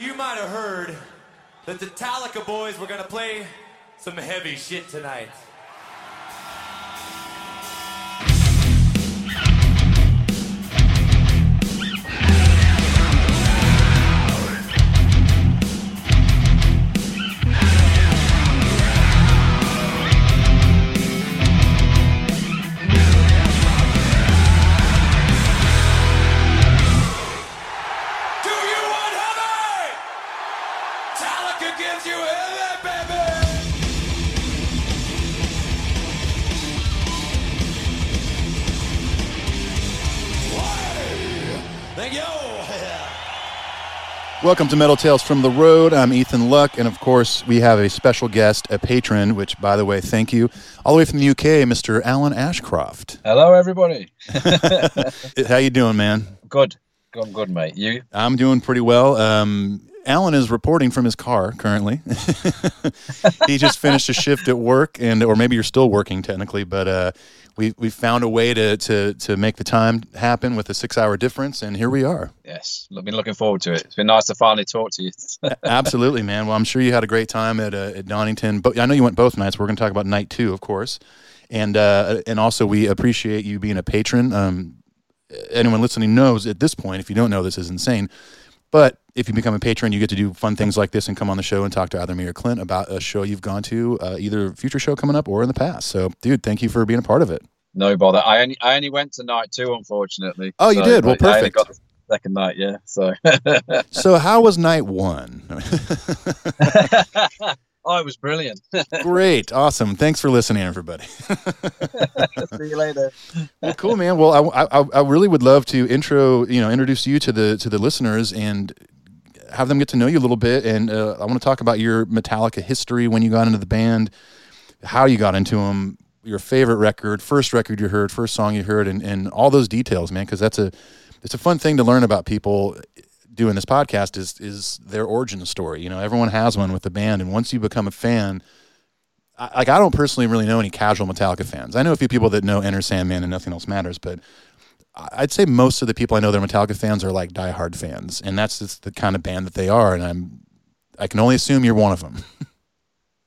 You might have heard that the Talica boys were gonna play some heavy shit tonight. Welcome to Metal Tales from the Road. I'm Ethan Luck, and of course, we have a special guest, a patron, which, by the way, thank you, all the way from the UK, Mr. Alan Ashcroft. Hello, everybody. How you doing, man? Good. I'm good, mate. You? I'm doing pretty well. Um, Alan is reporting from his car currently. he just finished a shift at work, and or maybe you're still working technically, but uh, we we found a way to to to make the time happen with a six hour difference, and here we are. Yes. I've been looking forward to it. It's been nice to finally talk to you. Absolutely, man. Well, I'm sure you had a great time at uh, at Donington, but I know you went both nights. We're going to talk about night two, of course, and uh, and also we appreciate you being a patron. Um, anyone listening knows at this point, if you don't know, this is insane. But if you become a patron, you get to do fun things like this and come on the show and talk to either me or Clint about a show you've gone to, uh, either a future show coming up or in the past. So, dude, thank you for being a part of it. no bother. I only I only went to night two, unfortunately. Oh, you did? Well, perfect. got the second night, yeah. So So, how was night one? oh, it was brilliant. Great, awesome. Thanks for listening, everybody. See you later. well, cool, man. Well, I, I, I really would love to intro, you know, introduce you to the to the listeners and have them get to know you a little bit. And uh, I want to talk about your Metallica history, when you got into the band, how you got into them, your favorite record, first record you heard, first song you heard, and, and all those details, man. Because that's a it's a fun thing to learn about people doing this podcast is is their origin story. You know, everyone has one with the band, and once you become a fan. I- Like I don't personally really know any casual Metallica fans. I know a few people that know Enter Sandman and Nothing Else Matters, but I'd say most of the people I know that are Metallica fans are like diehard fans, and that's just the kind of band that they are. And I'm, I can only assume you're one of them.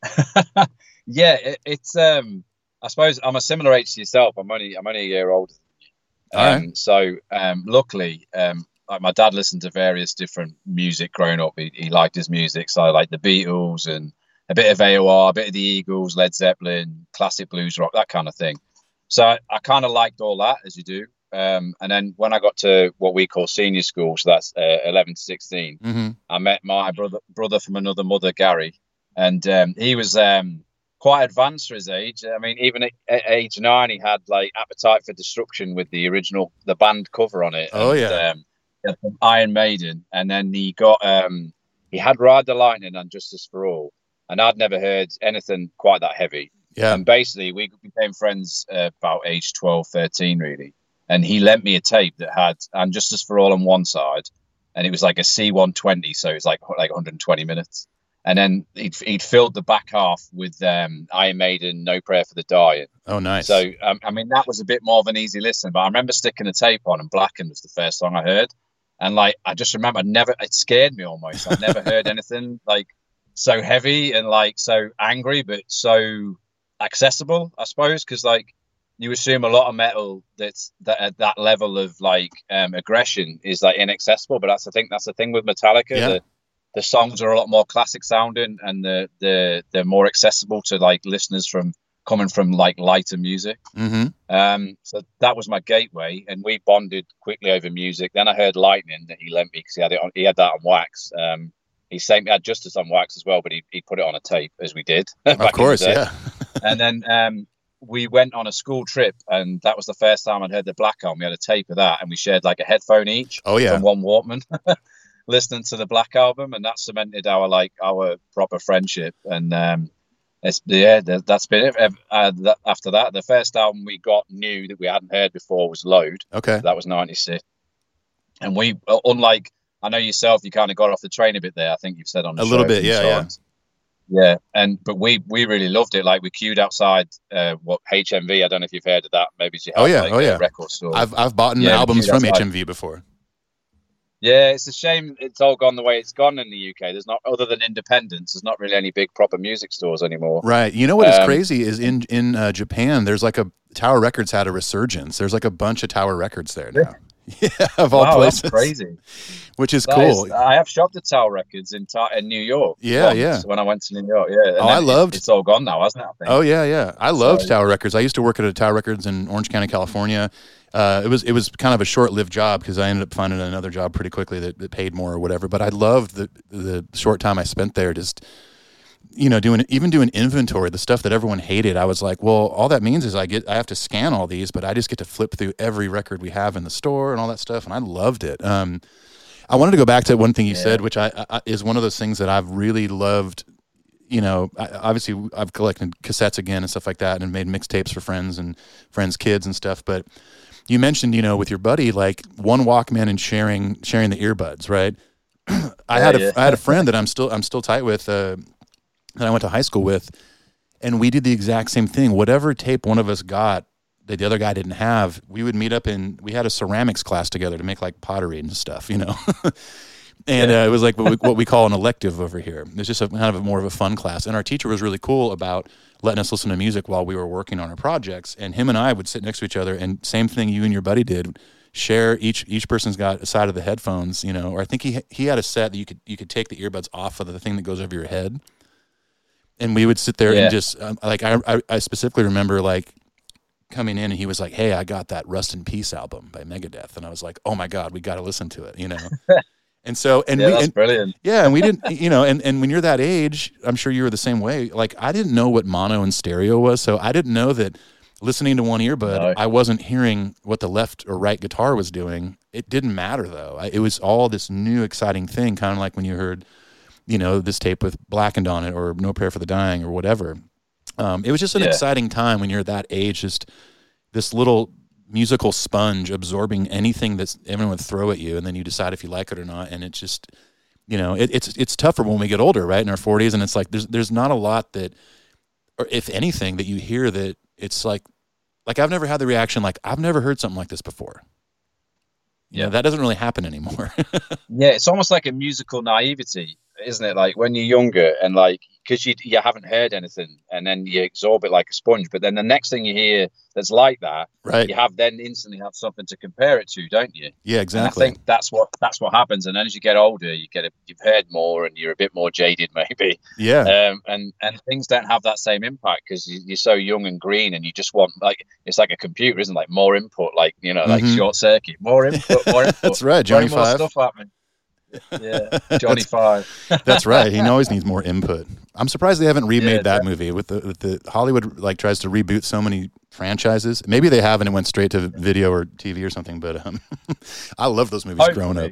yeah, it, it's um I suppose I'm a similar age to yourself. I'm only I'm only a year older. than you. All Um, So um, luckily, um, like my dad listened to various different music growing up. He, he liked his music, so I like the Beatles and a bit of AOR, a bit of the Eagles, Led Zeppelin, classic blues rock, that kind of thing. So I, I kind of liked all that, as you do. Um, and then when I got to what we call senior school, so that's uh, 11 to 16, Mm-hmm. I met my brother brother from another mother, Gary, and um, he was um, quite advanced for his age. I mean, even at, at age nine, he had like Appetite for Destruction with the original the band cover on it. Oh, and, yeah. um, he had some Iron Maiden, and then he got um, he had Ride the Lightning and Justice for All, and I'd never heard anything quite that heavy. Yeah. And basically, we became friends uh, about age 12, 13, really. And he lent me a tape that had And Justice for All on one side, and it was like a C120, so it was like like 120 minutes. And then he'd, he'd filled the back half with um, Iron Maiden, No Prayer for the Dying. Oh, nice. So, um, I mean, that was a bit more of an easy listen. But I remember sticking a tape on, and Blackened was the first song I heard. And like, I just remember, I never, it scared me almost. I'd never heard anything like so heavy and like so angry, but so accessible, I suppose. Because like, you assume a lot of metal that's that at that level of like um, aggression is like inaccessible. But that's I think that's the thing with Metallica. Yeah. The, the songs are a lot more classic sounding, and the the they're more accessible to like listeners from coming from like lighter music. mm-hmm. Um, so that was my gateway, and we bonded quickly over music. Then I heard Lightning that he lent me because he had it on, he had that on wax. Um, he sent me I had Justice on wax as well, but he, he put it on a tape as we did. Of course, yeah. and then um, we went on a school trip, and that was the first time I'd heard the Black Album. We had a tape of that, and we shared like a headphone each Oh, yeah. from one Walkman, listening to the Black Album, and that cemented our like our proper friendship. And um, it's yeah, that, that's been it. Uh, that, after that, the first album we got new that we hadn't heard before was Load. Okay. That was '96, and we uh, unlike I know yourself, you kind of got off the train a bit there. I think you've said on the A little bit, yeah, yeah. times. Yeah, and but we we really loved it. Like we queued outside uh, what HMV. I don't know if you've heard of that. Maybe it's your Oh, yeah, like, oh, yeah. record store. I've I've bought Yeah, albums from right. HMV before. Yeah, it's a shame it's all gone the way it's gone in the UK. There's not, other than independence, there's not really any big proper music stores anymore. Right. You know what is Um, crazy is in in uh, Japan, there's like a Tower Records had a resurgence. There's like a bunch of Tower Records there now. Yeah, of all wow, places, that's crazy. which is That cool. is- I have shopped at Tower Records in in New York. Yeah, yeah. When I went to New York, yeah. Oh, I it- loved- It's all gone now, hasn't it? I think? Oh yeah, yeah. I loved So- Tower Records. I used to work at a Tower Records in Orange County, California. Uh, it was it was kind of a short lived job because I ended up finding another job pretty quickly that, that paid more or whatever. But I loved the the short time I spent there. Just you know, doing even doing inventory, the stuff that everyone hated. I was like, well, all that means is I get I have to scan all these, but I just get to flip through every record we have in the store and all that stuff, and I loved it. Um, I wanted to go back to one thing you said, which I, I is one of those things that I've really loved you know, I, obviously I've collected cassettes again and stuff like that, and made mixtapes for friends and friends' kids and stuff. But you mentioned, you know, with your buddy, like one Walkman and sharing sharing the earbuds, right? I had a yeah. I had a friend that I'm still I'm still tight with uh, that I went to high school with, and we did the exact same thing. Whatever tape one of us got that the other guy didn't have, we would meet up and We had a ceramics class together to make like pottery and stuff, you know. and uh, it was like what we, what we call an elective over here. It's just a, kind of a, more of a fun class. And our teacher was really cool about letting us listen to music while we were working on our projects. And him and I would sit next to each other, and same thing you and your buddy did. Share each each person's got a side of the headphones, you know, or I think he he had a set that you could you could take the earbuds off of the thing that goes over your head, and we would sit there Yeah. and just um, like I, I I specifically remember like coming in and he was like, "Hey, I got that Rust in Peace album by Megadeth," and I was like, "Oh my god, we got to listen to it," you know. and so and yeah, we that's and, brilliant. yeah, and we didn't, you know, and, and when you're that age, I'm sure you were the same way. Like, I didn't know what mono and stereo was, so I didn't know that listening to one earbud, No. I wasn't hearing what the left or right guitar was doing. It didn't matter though. I, it was all this new, exciting thing, kind of like when you heard, you know, this tape with Blackened on it or No Prayer for the Dying or whatever. Um, it was just an Yeah. exciting time when you're that age, just this little musical sponge absorbing anything that everyone would throw at you, and then you decide if you like it or not. And it's just, you know, it, it's it's tougher when we get older, right, in our 40s, and it's like there's there's not a lot that, or if anything, that you hear that it's like, like I've never had the reaction like I've never heard something like this before. You know, Yeah. that doesn't really happen anymore. Yeah, it's almost like a musical naivety, isn't it? Like when you're younger and like because you you haven't heard anything, and then you absorb it like a sponge. But then the next thing you hear that's like that, right? you have then instantly have something to compare it to, don't you? Yeah, And I think that's what that's what happens. And then as you get older, you get a, you've heard more, and you're a bit more jaded, maybe. yeah, Um, and and things don't have that same impact because you, you're so young and green, and you just want like it's like a computer, isn't it? like more input, like you know, like Mhm. short circuit, more input, more input. that's right, Johnny more Five. stuff at me. Yeah, Johnny Five. That's right. He always needs more input. I'm surprised they haven't remade Yeah, that movie with the with the Hollywood like tries to reboot so many franchises. Maybe they have and it went straight to video or TV or something. But um, I love those movies growing up.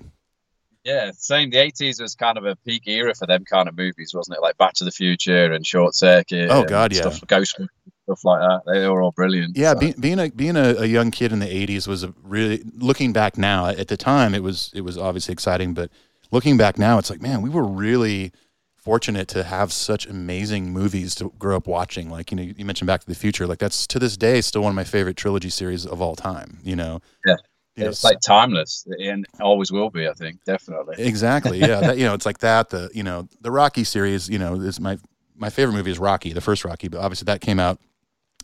Yeah, same. The eighties was kind of a peak era for them kind of movies, wasn't it? Like Back to the Future and Short Circuit. Oh, and God, yeah. stuff, Ghost stuff like that. They were all brilliant. Yeah, so. be, being a being a, a young kid in the '80s was a really looking back now. At the time, it was it was obviously exciting, but looking back now, it's like man, we were really fortunate to have such amazing movies to grow up watching. Like you know, you mentioned Back to the Future. Like that's to this day still one of my favorite trilogy series of all time. You know. Yeah. You know, it's like timeless and always will be. I think definitely. Exactly. Yeah. that, you know, it's like that. The you know the Rocky series. You know, is my my favorite movie is Rocky, the first Rocky, but obviously that came out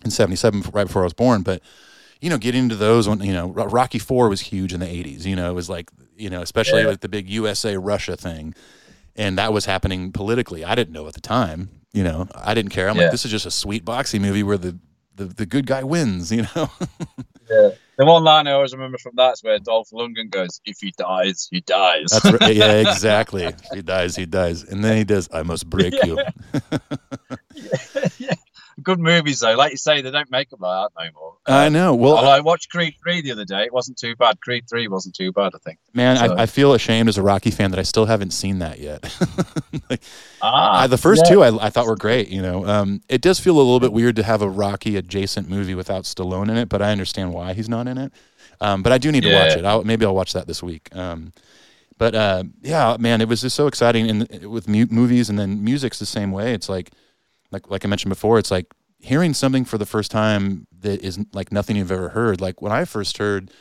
in '77, right before I was born. But you know, getting into those when you know Rocky Four was huge in the '80s. You know, it was like you know, especially Yeah. with the big USA Russia thing, and that was happening politically. I didn't know at the time. You know, I didn't care. I'm Yeah. like, this is just a sweet boxing movie where the the, the good guy wins. You know. Yeah. The one line I always remember from that is where Dolph Lundgren goes, "If he dies, he dies." That's right. Yeah, exactly. If he dies, he dies, and then he does. I must break you. yeah. Good movies though, like you say, they don't make them like that no more. I know. Well, I watched Creed three the other day, it wasn't too bad. Creed three wasn't too bad, I think. Man, So- I, I feel ashamed as a Rocky fan that I still haven't seen that yet. like, Ah, I, the first yeah. two I, I thought were great. You know, um, it does feel a little bit weird to have a Rocky adjacent movie without Stallone in it, but I understand why he's not in it. Um, but I do need to watch it. I'll, maybe I'll watch that this week. Um, but uh, yeah, man, it was just so exciting. And with mu- movies and then music's the same way. It's like, like, like I mentioned before, it's like hearing something for the first time that is like nothing you've ever heard. Like when I first heard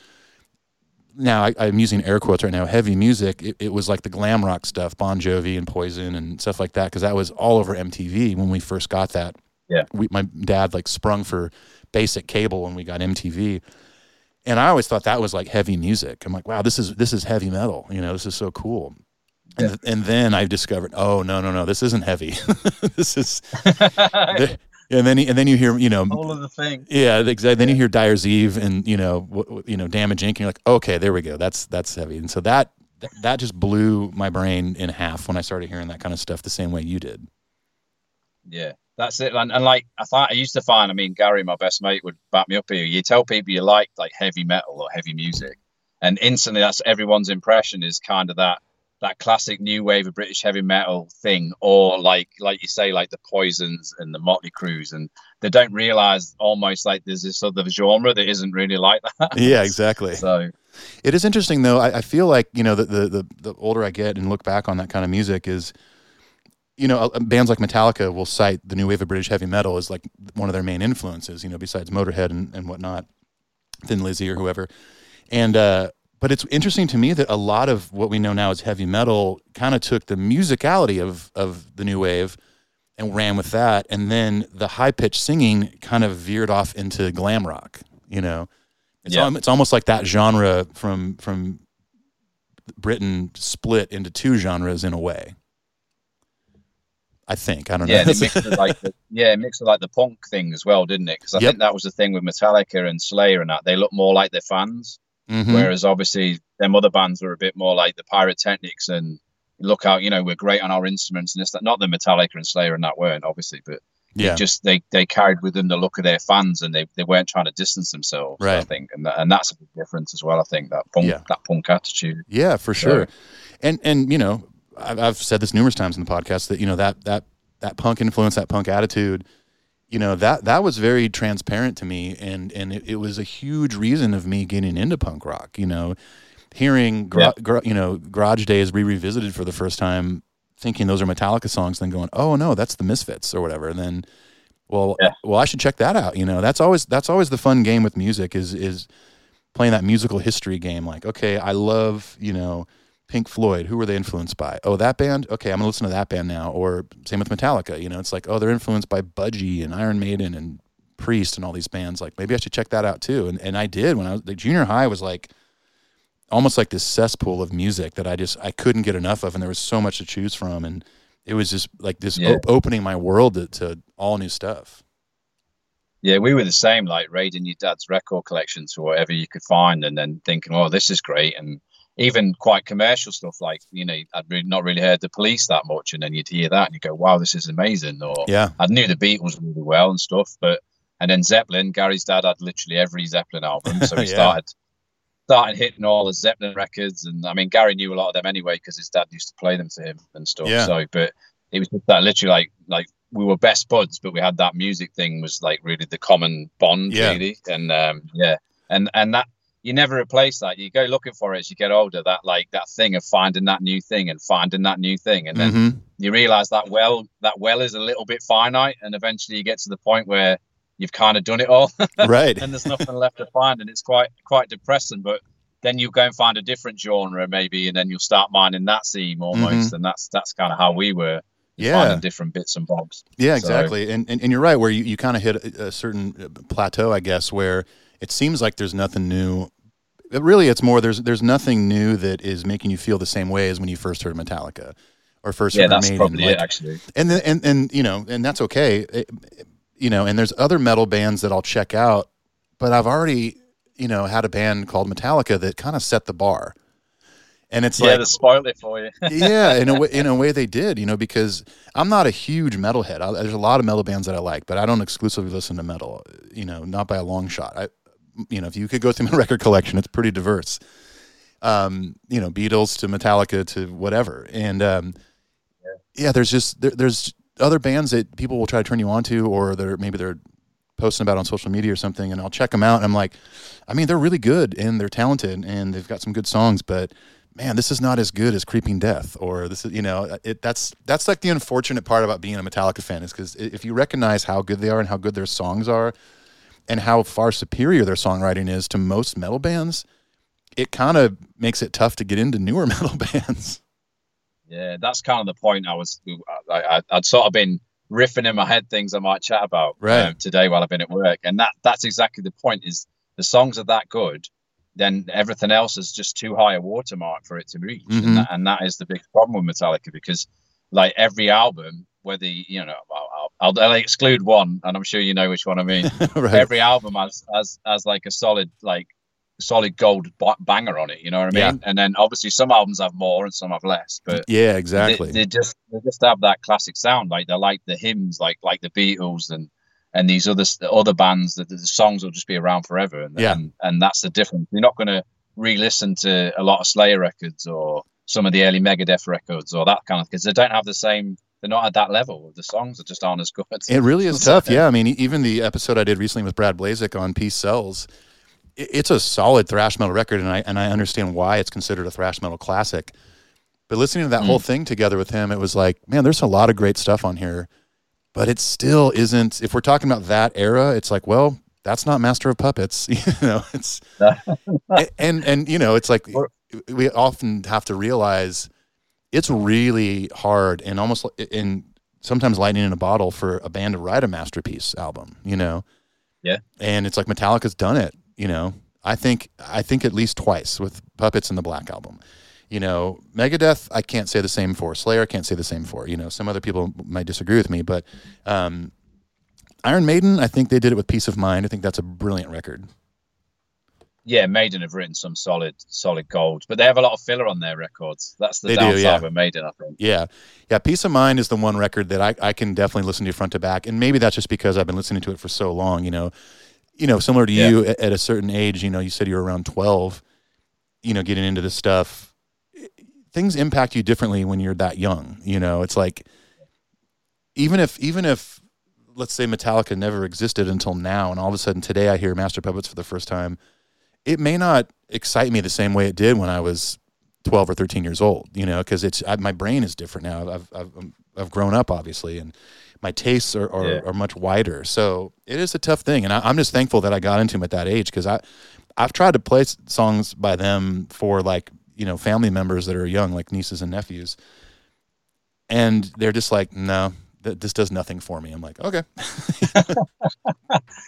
now I, I'm using air quotes right now. Heavy music. It, it was like the glam rock stuff, Bon Jovi and Poison and stuff like that, because that was all over MTV when we first got that. Yeah. we, my dad like sprung for basic cable when we got MTV, and I always thought that was like heavy music. I'm like, wow, this is this is heavy metal. You know, this is so cool. And, and then I discovered, oh no no no, this isn't heavy. this is, and then and then you hear you know All of the thing. yeah, exactly. Then you hear Dyer's Eve and you know w- w- you know Damage Inc. And you're like, okay, there we go. That's that's heavy. And so that th- that just blew my brain in half when I started hearing that kind of stuff the same way you did. Yeah, that's it. And, and like I thought, I used to find. I mean, Gary, my best mate, would back me up here. You tell people you like like heavy metal or heavy music, and instantly that's everyone's impression is kind of that that classic new wave of British heavy metal thing, or like like you say, like the Poisons and the Motley Crues, and they don't realize almost like there's this other genre that isn't really like that. Yeah, exactly. So It is interesting though. I, I feel like you know the, the the the older I get and look back on that kind of music is, you know, bands like Metallica will cite the new wave of British heavy metal as like one of their main influences. You know, besides Motorhead and, and whatnot, Thin Lizzy or whoever. And uh, but it's interesting to me that a lot of what we know now as heavy metal kind of took the musicality of of the new wave and ran with that, and then the high pitched singing kind of veered off into glam rock. You know, it's Yeah. al- it's almost like that genre from from Britain split into two genres in a way. I think I don't yeah, know. it mixed like the, yeah, it mixed with like the punk thing as well, didn't it? Because I Yep. think that was the thing with Metallica and Slayer and that they look more like their fans. Mhm. Whereas obviously them other bands were a bit more like the pyrotechnics and look out, you know, we're great on our instruments and this that not the Metallica and Slayer and that weren't obviously, but yeah, just they they carried with them the look of their fans and they, they weren't trying to distance themselves. right. I think, and that, and that's a big difference as well. I think that punk Yeah. that punk attitude. Yeah, for So- sure. And and you know, I've, I've said this numerous times in the podcast that you know that that that punk influence, that punk attitude, you know that that was very transparent to me, and and it, it was a huge reason of me getting into punk rock. You know, hearing gra- gra- you know Garage Days re revisited for the first time, thinking those are Metallica songs, then going, oh no, that's the Misfits or whatever, and then. Well, Yeah. well, I should check that out. You know, that's always that's always the fun game with music is is playing that musical history game. Like, okay, I love you know Pink Floyd. Who were they influenced by? Oh, that band. Okay, I'm gonna listen to that band now. Or same with Metallica. You know, it's like, oh, they're influenced by Budgie and Iron Maiden and Priest and all these bands. Like, maybe I should check that out too. And and I did when I was the junior high was like almost like this cesspool of music that I just I couldn't get enough of, and there was so much to choose from, and it was just like this Yeah. op- opening my world to, to all new stuff. Yeah, we were the same, like raiding your dad's record collections for whatever you could find, and then thinking, "Oh, this is great," and even quite commercial stuff like you know I'd really not really heard the Police that much, and then you'd hear that and you go, "Wow, this is amazing!" Or Yeah, I knew the Beatles really well and stuff, but and then Zeppelin, Gary's dad had literally every Zeppelin album, so he Yeah. started started hitting all the Zeppelin records, and I mean Gary knew a lot of them anyway because his dad used to play them to him and stuff. Yeah. So, but it was just that literally like like we were best buds, but we had that music thing was like really the common bond, Yeah. really, and um, yeah, and and that you never replace that. You go looking for it as you get older. That like that thing of finding that new thing and finding that new thing, and then Mhm. you realize that well that well is a little bit finite and eventually you get to the point where you've kind of done it all right. and there's nothing left to find and it's quite quite depressing but then you go and find a different genre maybe and then you'll start mining that seam almost and that's that's kind of how we were Yeah. finding different bits and bobs Yeah, So- exactly. And, and and you're right where you, you kind of hit a, a certain uh, plateau, I guess, where it seems like there's nothing new. But really, it's more there's there's nothing new that is making you feel the same way as when you first heard Metallica or first yeah heard that's Maiden. probably Like, it actually. and then and and you know and that's okay. It- you know and there's other metal bands that i'll check out but i've already you know had a band called metallica that kind of set the bar. And it's yeah like they spoiled it for you. Yeah in a way in a way they did you know because i'm not a huge metalhead. I, there's a lot of metal bands that i like but i don't exclusively listen to metal you know not by a long shot. I you know if you could go through my record collection it's pretty diverse. Um you know beatles to metallica to whatever. And um yeah, there's just there, there's other bands that people will try to turn you on to or they're maybe they're posting about on social media or something and I'll check them out and I'm like I mean they're really good and they're talented and they've got some good songs but man this is not as good as Creeping Death or this is you know it that's that's like the unfortunate part about being a Metallica fan is cuz if you recognize how good they are and how good their songs are and how far superior their songwriting is to most metal bands it kind of makes it tough to get into newer metal bands. Yeah, that's kind of the point I was. I, I, I'd sort of been riffing in my head things I might chat about Right. um, today while I've been at work, and that that's exactly the point. Is the songs are that good, then everything else is just too high a watermark for it to reach, Mhm. and, that, and that is the big problem with Metallica because like every album, whether you know, I'll, I'll, I'll exclude one, and I'm sure you know which one I mean. right. every album has, has has like a solid like solid gold ba- banger on it. You know what I mean? yeah. And then obviously some albums have more and some have less, but yeah, they, exactly. they just they just have that classic sound. Like they're like the hymns, like like the Beatles and and these other other bands that the songs will just be around forever. And Yeah. and, and that's the difference. You're not going to re-listen to a lot of Slayer records or some of the early Megadeth records or that kind of because they don't have the same. They're not at that level. The songs are just aren't as good. It really is tough. Uh, yeah. I mean, even the episode I did recently with Brad Blazek on Peace Sells, it's a solid thrash metal record, and I and I understand why it's considered a thrash metal classic. But listening to that whole mm. thing together with him, it was like, man, there's a lot of great stuff on here, but it still isn't. If we're talking about that era, it's like, well, that's not Master of Puppets. you know, it's and and you know, it's like we often have to realize it's really hard and almost in sometimes lightning in a bottle for a band to write a masterpiece album, you know? Yeah. And it's like Metallica's done it, you know? I think, I think at least twice with Puppets and the Black Album. You know, Megadeth, I can't say the same for. Slayer, I can't say the same for. You know, some other people might disagree with me, but um, Iron Maiden, I think they did it with Piece of Mind. I think that's a brilliant record. Yeah, Maiden have written some solid, solid gold, but they have a lot of filler on their records. That's the They do, downside yeah. with Maiden, I think. Yeah. Yeah. Piece of Mind is the one record that I, I can definitely listen to front to back. And maybe that's just because I've been listening to it for so long, you know. You know, similar to Yeah. you at, at a certain age, you know, you said you were around 12, you know, getting into this stuff. Things impact you differently when you're that young. You know, it's like even if even if let's say Metallica never existed until now and all of a sudden today I hear Master Puppets for the first time, it may not excite me the same way it did when I was 12 or 13 years old, you know, because it's I, my brain is different now. I've, I've um, I've grown up obviously, and my tastes are are, Yeah. are much wider. So it is a tough thing, and I, I'm just thankful that I got into them at that age because I I've tried to play songs by them for like you know family members that are young, like nieces and nephews, and they're just like, no, th- this does nothing for me. I'm like, okay,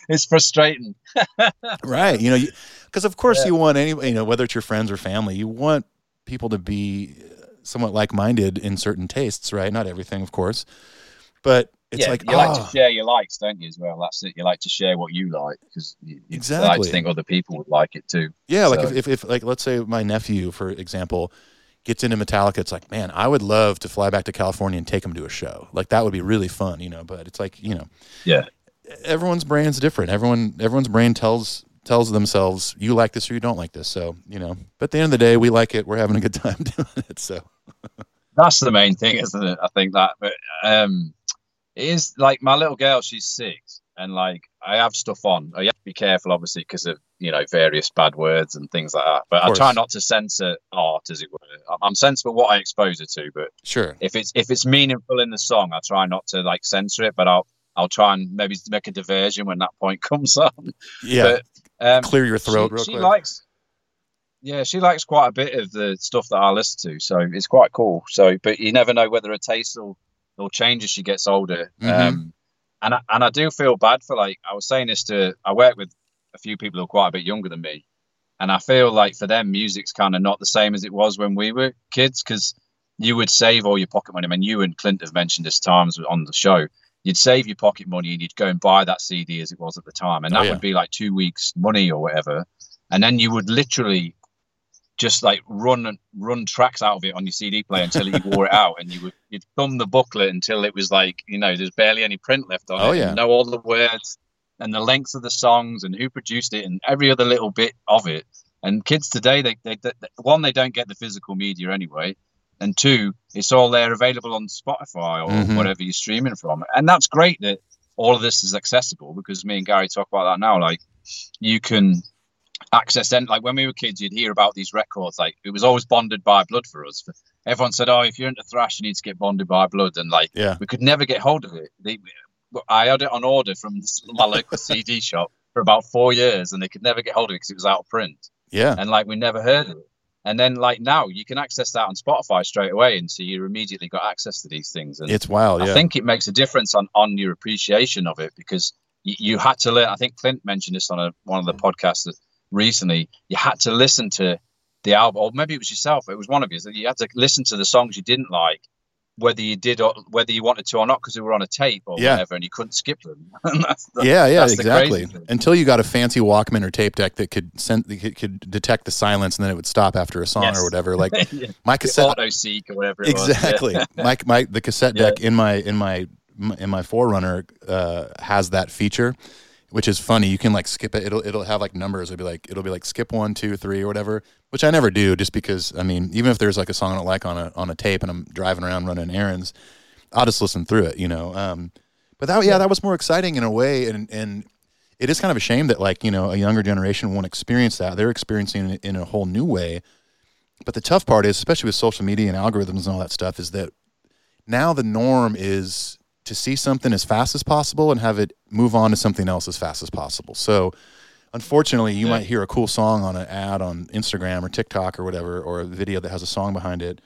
It's frustrating. right, you know, because of course Yeah. you want any you know whether it's your friends or family, you want people to be somewhat like-minded in certain tastes, right? Not everything, of course, but it's yeah, like, you like oh, to ah. share your likes, don't you? As well, that's it. You like to share what you like because you, you like Exactly. to think other people would like it too. Yeah, like if, if, if like let's say my nephew, for example, gets into Metallica, it's like, man, I would love to fly back to California and take him to a show. Like that would be really fun, you know. But it's like, you know, Yeah. everyone's brain's different. Everyone everyone's brain tells tells themselves you like this or you don't like this. So you know, but at the end of the day, we like it. We're having a good time doing it. So That's the main thing, isn't it? I think that, but um, it is like my little girl. She's six, and like I have stuff on. I have to be careful, obviously, because of you know various bad words and things like that. But I try not to censor art, as it were. I'm- I'm sensible what I expose her to, but sure, if it's if it's meaningful in the song, I try not to like censor it. But I'll I'll try and maybe make a diversion when that point comes on. yeah, But um, clear your throat she, real she quick. likes yeah she likes quite a bit of the stuff that i listen to so it's quite cool so but you never know whether her taste will will change as she gets older Mhm. um and I, and i do feel bad for like i was saying this to i work with a few people who are quite a bit younger than me and i feel like for them music's kind of not the same as it was when we were kids because you would save all your pocket money i mean you and clint have mentioned this times on the show you'd save your pocket money and you'd go and buy that cd as it was at the time and Oh, that yeah. would be like two weeks money or whatever and then you would literally just like run run tracks out of it on your CD player until you wore it out, and you would you'd thumb the booklet until it was like you know there's barely any print left on it. Oh, it. yeah. know all the words and the length of the songs and who produced it and every other little bit of it. And kids today, they, they, they one they don't get the physical media anyway, and two, it's all there available on Spotify or Mhm. whatever you're streaming from, and that's great that all of this is accessible because me and Gary talk about that now. Like you can access then like when we were kids you'd hear about these records like it was always bonded by blood for us everyone said oh if you're into thrash you need to get bonded by blood and like Yeah. we could never get hold of it they, i had it on order from my local cd shop for about four years and they could never get hold of it because it was out of print Yeah. and like we never heard of it. And then like now you can access that on Spotify straight away, and so you immediately got access to these things. And It's wild. Yeah. I think it makes a difference on on your appreciation of it because you, you had to learn. I think Clint mentioned this on a, one of the mm. podcasts that recently. You had to listen to the album, or maybe it was yourself. It was one of you that you had to listen to the songs you didn't like, whether you did or whether you wanted to or not, because they were on a tape or Yeah. whatever, and you couldn't skip them. That's the- yeah, yeah, exactly. Until you got a fancy Walkman or tape deck that could send, that could, could detect the silence, and then it would stop after a song Yes. or whatever. Like Yeah. my cassette, auto seek or whatever. It was. exactly. Yeah. my my the cassette deck in my in my in my 4Runner uh, has that feature, which is funny. You can like skip it. It'll it'll have like numbers. It'll be like it'll be like skip one, two, three, or whatever. Which I never do, just because I mean, even if there's like a song I don't like on a on a tape, and I'm driving around running errands, I'll just listen through it. You know. Um, but that yeah, that was more exciting in a way, and and it is kind of a shame that like you know a younger generation won't experience that. They're experiencing it in a whole new way. But the tough part is, especially with social media and algorithms and all that stuff, is that now the norm is to see something as fast as possible and have it move on to something else as fast as possible. So, unfortunately, you Yeah. might hear a cool song on an ad on Instagram or TikTok or whatever, or a video that has a song behind it.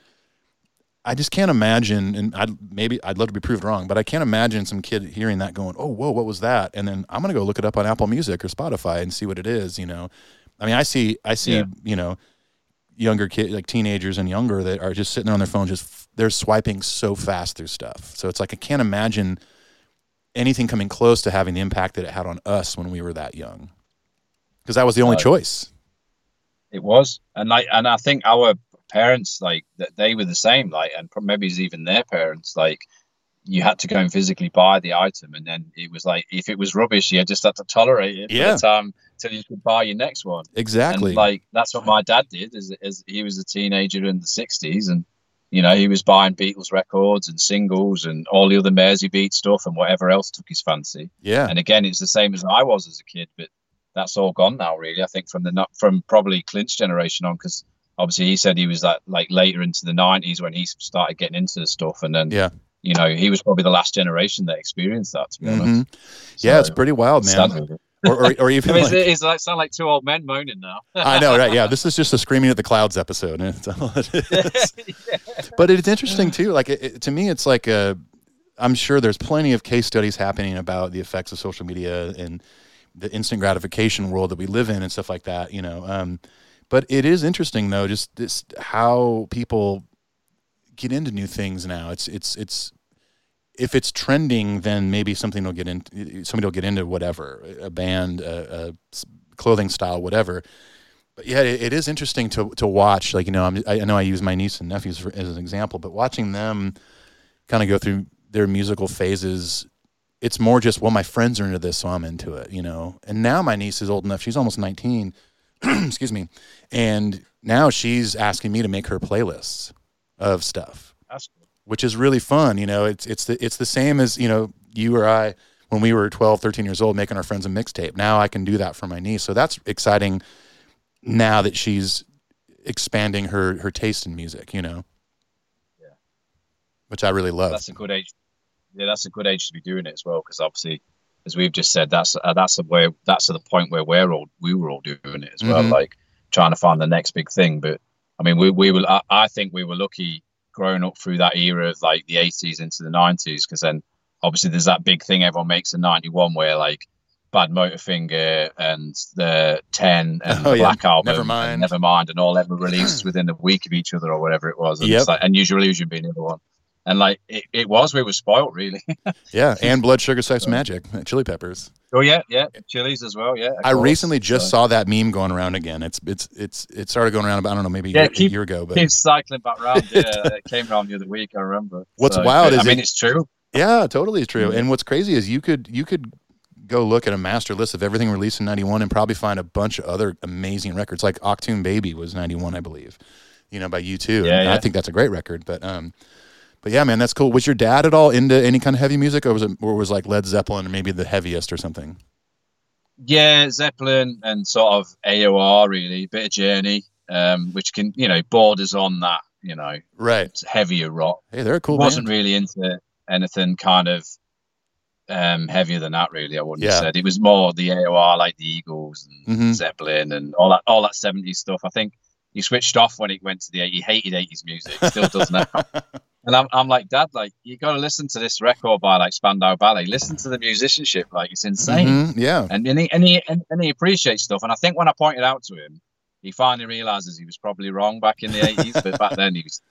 I just can't imagine, and I'd maybe I'd love to be proved wrong, but I can't imagine some kid hearing that going, "Oh, whoa, what was that?" And then I'm gonna go look it up on Apple Music or Spotify and see what it is. You know, I mean, I see, I see, Yeah. you know, younger kid, like teenagers and younger, that are just sitting there on their phone, just they're swiping so fast through stuff. So it's like I can't imagine anything coming close to having the impact that it had on us when we were that young, because that was the only Right. choice. It was, and like, and I think our parents, like, that they were the same, like, and maybe it's even their parents, like, you had to go and physically buy the item, and then it was like, if it was rubbish, you just had to tolerate it Yeah. for the time till you could buy your next one. Exactly. And like, that's what my dad did. Is, is he was a teenager in the '60s, and you know, he was buying Beatles records and singles and all the other Mersey Beat stuff and whatever else took his fancy. yeah. And again, it's the same as I was as a kid, but that's all gone now, really. I think from the not from probably Clint's generation on, because obviously he said he was that like later into the '90s when he started getting into the stuff, and then Yeah. you know, he was probably the last generation that experienced that. To be honest, Mhm. Yeah, it's pretty wild, man. Sad with it. Or, or, or I even mean, like, it's, it's like sound like two old men moaning now. I know, right? Yeah, this is just a screaming at the clouds episode. and It's all it is. But it's interesting too. Like it, it- to me, it's like a. I'm sure there's plenty of case studies happening about the effects of social media and the instant gratification world that we live in and stuff like that. You know, um, but it is interesting though, just this how people get into new things now. It's it's it's if it's trending, then maybe something will get in. Somebody will get into whatever a band, a clothing style, whatever. But yeah, it, it is interesting to to watch. Like you know, I'm, I know I use my niece and nephews for, as an example, but watching them kind of go through their musical phases, it's more just well, my friends are into this, so I'm into it. You know, and now my niece is old enough; she's almost 19. excuse me, and now she's asking me to make her playlists of stuff. Which is really fun. You know, it's it's the it's the same as you know you or I when we were 12, 13 years old making our friends a mixtape. Now I can do that for my niece, so that's exciting. Now that she's expanding her her taste in music, you know, Yeah. which I really love. That's a good age. Yeah, that's a good age to be doing it as well, because obviously, as we've just said, that's uh, that's a where that's the point where we're all we were all doing it as well, Mhm. like trying to find the next big thing. But I mean, we we were I, I think we were lucky growing up through that era of like the 80s into the 90s, because then obviously there's that big thing everyone makes in 91 where like Bad Motorfinger and the 10 and Oh, the yeah. Black Album, Nevermind. and Nevermind, and all ever released within a week of each other or whatever it was. And, Yep. it's like, and Use Your Illusion being the other one. And like it, it was, we were spoiled really. yeah, and Blood Sugar Sex Magik, Chili Peppers. Oh yeah, yeah, Chili's as well. Yeah, I recently just So, saw that meme going around again. It's it's it's it started going around about I don't know maybe a Yeah, year, keep- a year ago, but keep cycling back round. Yeah, it came around the other week. I remember. What's So, wild but, is I mean, it- it's true. Yeah, totally true. Mhm. And what's crazy is you could you could go look at a master list of everything released in 91 and probably find a bunch of other amazing records like Achtung Baby was 91 I believe. You know by U2. Yeah, And I think that's a great record, but um but yeah, man, that's cool. Was your dad at all into any kind of heavy music or was it or was like Led Zeppelin or maybe the heaviest or something? Yeah, Zeppelin and sort of AOR really, bit of Journey, um, which can you know borders on that you know Right. heavier rock. Hey, they're a cool wasn't band. really into anything kind of um, heavier than that. Really, I wouldn't Yeah. have said it was more the AOR, like the Eagles and Mhm. Zeppelin and all that, all that '70s stuff. I think he switched off when he went to the. He hated '80s music, still does now. And I'm, I'm like, Dad, like you got to listen to this record by like Spandau Ballet. Listen to the musicianship, like it's insane. Mhm, Yeah. And and he, and he and, and he appreciates stuff. And I think when I pointed out to him, he finally realizes he was probably wrong back in the '80s. but back then, he was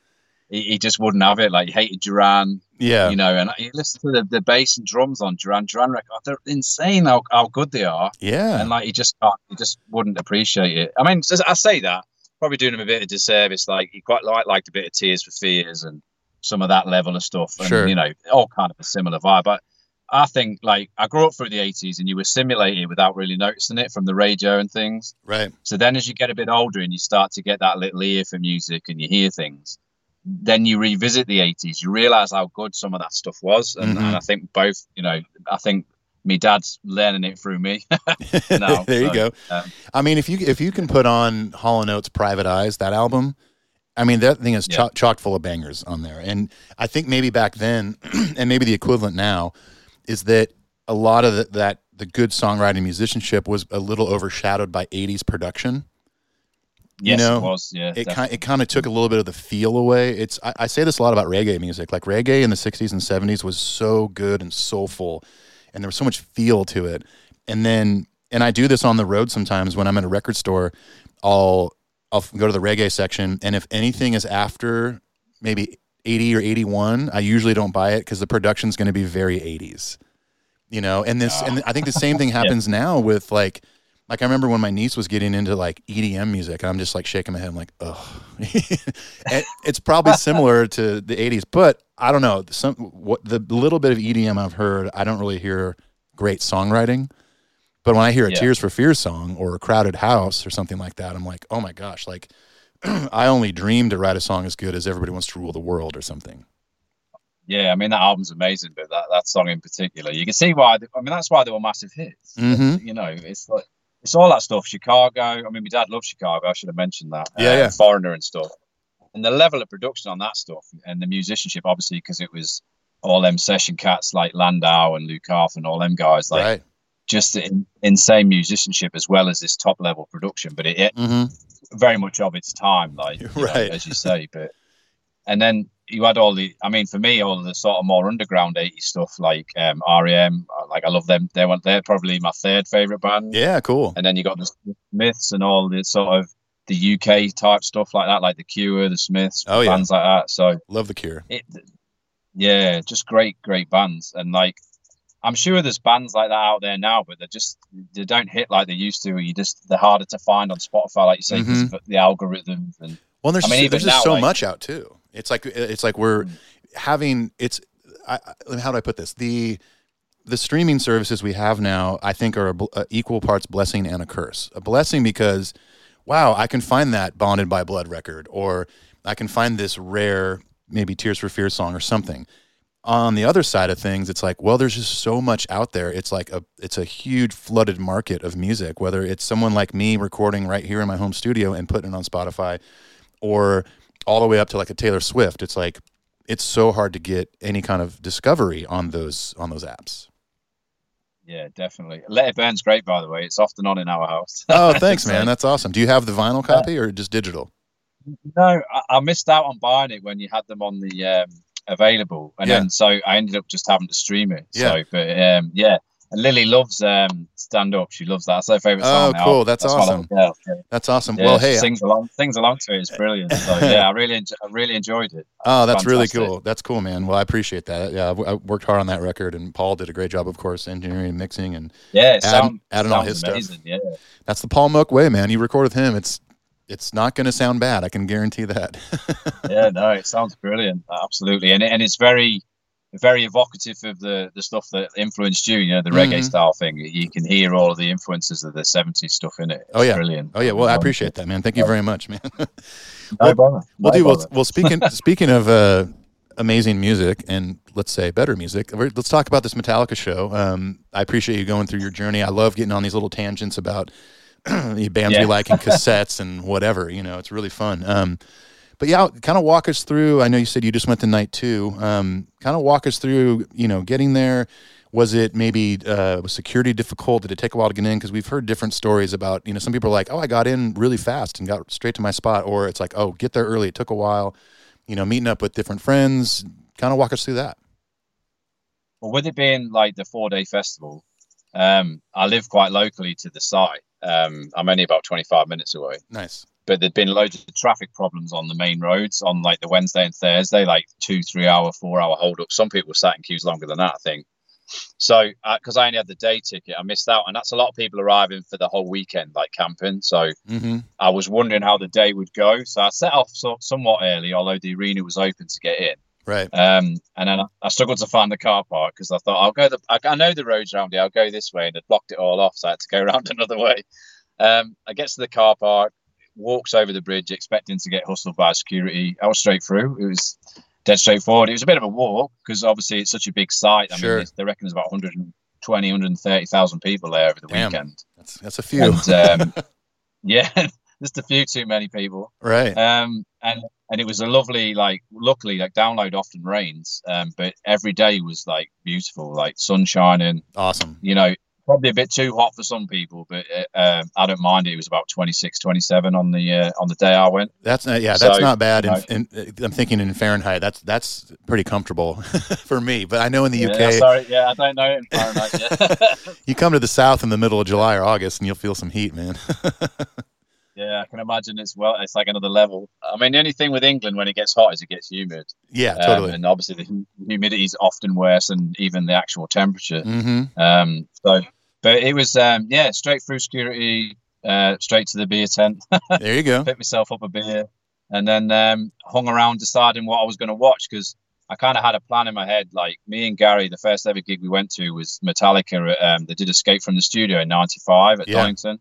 he, he just wouldn't have it. Like he hated Duran, Yeah. you know. And he listened to the, the bass and drums on Duran Duran record. They're insane how, how good they are. Yeah. And like he just can't, he just wouldn't appreciate it. I mean, I say that probably doing him a bit of disservice. Like he quite like liked a bit of Tears for Fears and some of that level of stuff, and Sure. you know, all kind of a similar vibe. But I think like I grew up through the '80s, and you were simulated without really noticing it from the radio and things. right. So then, as you get a bit older and you start to get that little ear for music and you hear things, then you revisit the 80s. You realize how good some of that stuff was. And, Mhm. and I think both, you know, I think me dad's learning it through me. now, there you so, go. um, I mean, if you if you can put on Hall and Oates' "Private Eyes," that album, I mean, that thing is Yeah. cho- chock full of bangers on there. And I think maybe back then, and maybe the equivalent now, is that a lot of the, that the good songwriting musicianship was a little overshadowed by '80s production. yes, know, it was. Yeah. It kind it kind of took a little bit of the feel away. It's I, I say this a lot about reggae music. Like reggae in the '60s and '70s was so good and soulful, and there was so much feel to it. And then, and I do this on the road sometimes when I'm in a record store. I'll I'll go to the reggae section, and if anything is after maybe 80 or 81, I usually don't buy it because the production's going to be very 80s. You know, and this, and I think the same thing happens now with like, like I remember when my niece was getting into like EDM music, and I'm just like shaking my head, I'm like, ugh. And it's probably similar to the 80s, but I don't know. Some what the little bit of EDM I've heard, I don't really hear great songwriting. But when I hear a Yeah. Tears for Fears song or a Crowded House or something like that, I'm like, oh my gosh, like I only dreamed to write a song as good as Everybody Wants to Rule the World or something. Yeah, I mean that album's amazing, but that, that song in particular, you can see why. I mean, that's why they were massive hits. Mhm. You know, it's like it's all that stuff. Chicago. I mean, my dad loves Chicago. I should have mentioned that. Yeah, Uh, yeah. Foreigner and stuff, and the level of production on that stuff, and the musicianship, obviously, because it was all them session cats like Landau and Lukather and all them guys, like right. Just in, insane musicianship as well as this top level production. But it, it hmm very much of its time, like you know, as you say. But and then you had all the, I mean, for me, all the sort of more underground 80s stuff like um, REM. uh, Like I love them. They were they're probably my third favorite band. Yeah, cool. And then you got the Smiths and all the sort of the UK type stuff like that, like the Cure, the Smiths, Oh, yeah. bands like that. So Love the Cure. it, yeah, just great, great bands. And like, I'm sure there's bands like that out there now, but they're just they don't hit like they used to. Or you just they're harder to find on Spotify, like you say, because Mm-hmm. of the algorithms and Well, there's I mean, just, even there's just now, so like- much out too. It's like it's like we're having it's. I, how do I put this? The the streaming services we have now, I think, are a, a equal parts blessing and a curse. A blessing because, wow, I can find that Bonded by Blood record, or I can find this rare maybe Tears for Fears song or something. On the other side of things, it's like, well, there's just so much out there. It's like a it's a huge flooded market of music. Whether it's someone like me recording right here in my home studio and putting it on Spotify, or all the way up to like a Taylor Swift. It's like it's so hard to get any kind of discovery on those on those apps. yeah, definitely. Let It Burn's great, by the way. It's often on in our house. Oh, thanks, man. That's awesome. Do you have the vinyl copy or just digital? No, I, I missed out on buying it when you had them on the um, available, and Yeah. then so I ended up just having to stream it. Yeah. So, but um, yeah, and Lily loves um, stand up. She loves that. That's her favorite song. Oh, cool. That's my awesome. girl. Yeah. That's awesome. Yeah, well, hey, sings along, sings along to it. It's brilliant. So yeah, I really, I really enjoyed it. oh, that's really cool. That's cool, man. Well, I appreciate that. Yeah, I I worked hard on that record, and Paul did a great job, of course, engineering and mixing, and Yeah, it Add- sound, adding all his stuff. Yeah, that's the Paul Mook way, man. You record with him, it's it's not going to sound bad. I can guarantee that. yeah, no, it sounds brilliant. Absolutely, and and it's very, very evocative of the the stuff that influenced you. You know, the reggae Mhm. style thing. You can hear all of the influences of the '70s stuff in it. It's Oh, yeah. brilliant. oh yeah, well, I appreciate that, man. Thank you very much, man. No Well- bother. Well, No dude, well, well speaking speaking of uh, amazing music and let's say better music, let's talk about this Metallica show. Um, I appreciate you going through your journey. I love getting on these little tangents about bands we Yeah. like and cassettes and whatever. You know, it's really fun. Um, but yeah, kind of walk us through. I know you said you just went to night two. Um, kind of walk us through. You know, getting there. Was it maybe uh, was security difficult? Did it take a while to get in? Because we've heard different stories about you know some people are like, oh, I got in really fast and got straight to my spot, or it's like, oh, get there early. It took a while. You know, meeting up with different friends. Kind of walk us through that. Well, with it being like the four day festival, um, I live quite locally to the site. Um, I'm only about 25 minutes away. Nice. But there'd been loads of traffic problems on the main roads on like the Wednesday and Thursday, like two, three hour, four hour hold up. Some people sat in queues longer than that, I think. So, because uh, I only had the day ticket, I missed out, and that's a lot of people arriving for the whole weekend, like camping. So, mm-hmm. I was wondering how the day would go. So, I set off so, somewhat early, although the arena was open to get in. Right. Um, and then I, I struggled to find the car park because I thought I'll go. The, I, I, know the roads around here. I'll go this way, and it blocked it all off, so I had to go around another way. Um, I get to the car park, walks over the bridge, expecting to get hustled by security. I was straight through. It was dead straightforward. It was a bit of a walk because obviously it's such a big site. I sure. mean, they reckon there's about 120, 130,000 people there over the Damn. weekend. That's that's a few. And, um, yeah, just a few too many people. Right. Um, and and it was a lovely like. Luckily, like download often rains, um, but every day was like beautiful, like sun shining. Awesome. You know, probably a bit too hot for some people, but uh, I don't mind it. It was about 26, 27 on the uh, on the day I went. That's uh, yeah, that's not bad. You know, in, in, I'm thinking in Fahrenheit, that's that's pretty comfortable for me. But I know in the yeah, UK, sorry, yeah, I don't know in Fahrenheit. you come to the south in the middle of July or August, and you'll feel some heat, man. yeah, I can imagine it's well. It's like another level. I mean, the only thing with England when it gets hot is it gets humid. Yeah, totally. Um, and obviously the humidity is often worse than even the actual temperature. Mm-hmm. Um, so but it was um, yeah, straight through security, uh, straight to the beer tent. there you go. Picked myself up a beer, and then um, hung around deciding what I was going to watch because I kind of had a plan in my head. Like me and Gary, the first ever gig we went to was Metallica. Um, they did Escape from the Studio in '95 at yeah. Donington,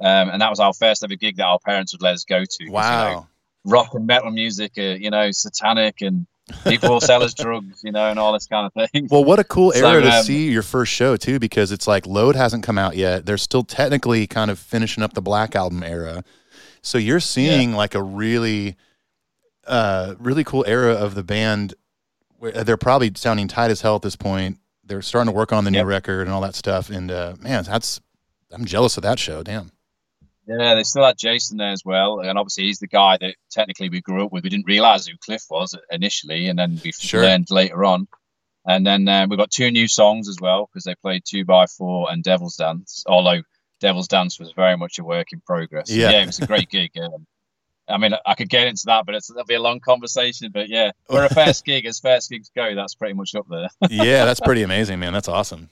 um, and that was our first ever gig that our parents would let us go to. Wow. You know, rock and metal music, uh, you know, satanic and people will sell us drugs, you know, and all this kind of thing. Well, what a cool so, era to um, see your first show too, because it's like Load hasn't come out yet. They're still technically kind of finishing up the Black Album era, so you're seeing yeah. like a really, uh, really cool era of the band. Where they're probably sounding tight as hell at this point. They're starting to work on the yep. new record and all that stuff. And uh, man, that's I'm jealous of that show. Damn. Yeah, they still had Jason there as well, and obviously he's the guy that technically we grew up with. We didn't realize who Cliff was initially, and then we sure. learned later on. And then uh, we got two new songs as well because they played Two by Four and Devil's Dance. Although Devil's Dance was very much a work in progress. Yeah, yeah it was a great gig. Um, I mean, I could get into that, but it's, it'll be a long conversation. But yeah, for a first gig, as first gigs go, that's pretty much up there. yeah, that's pretty amazing, man. That's awesome.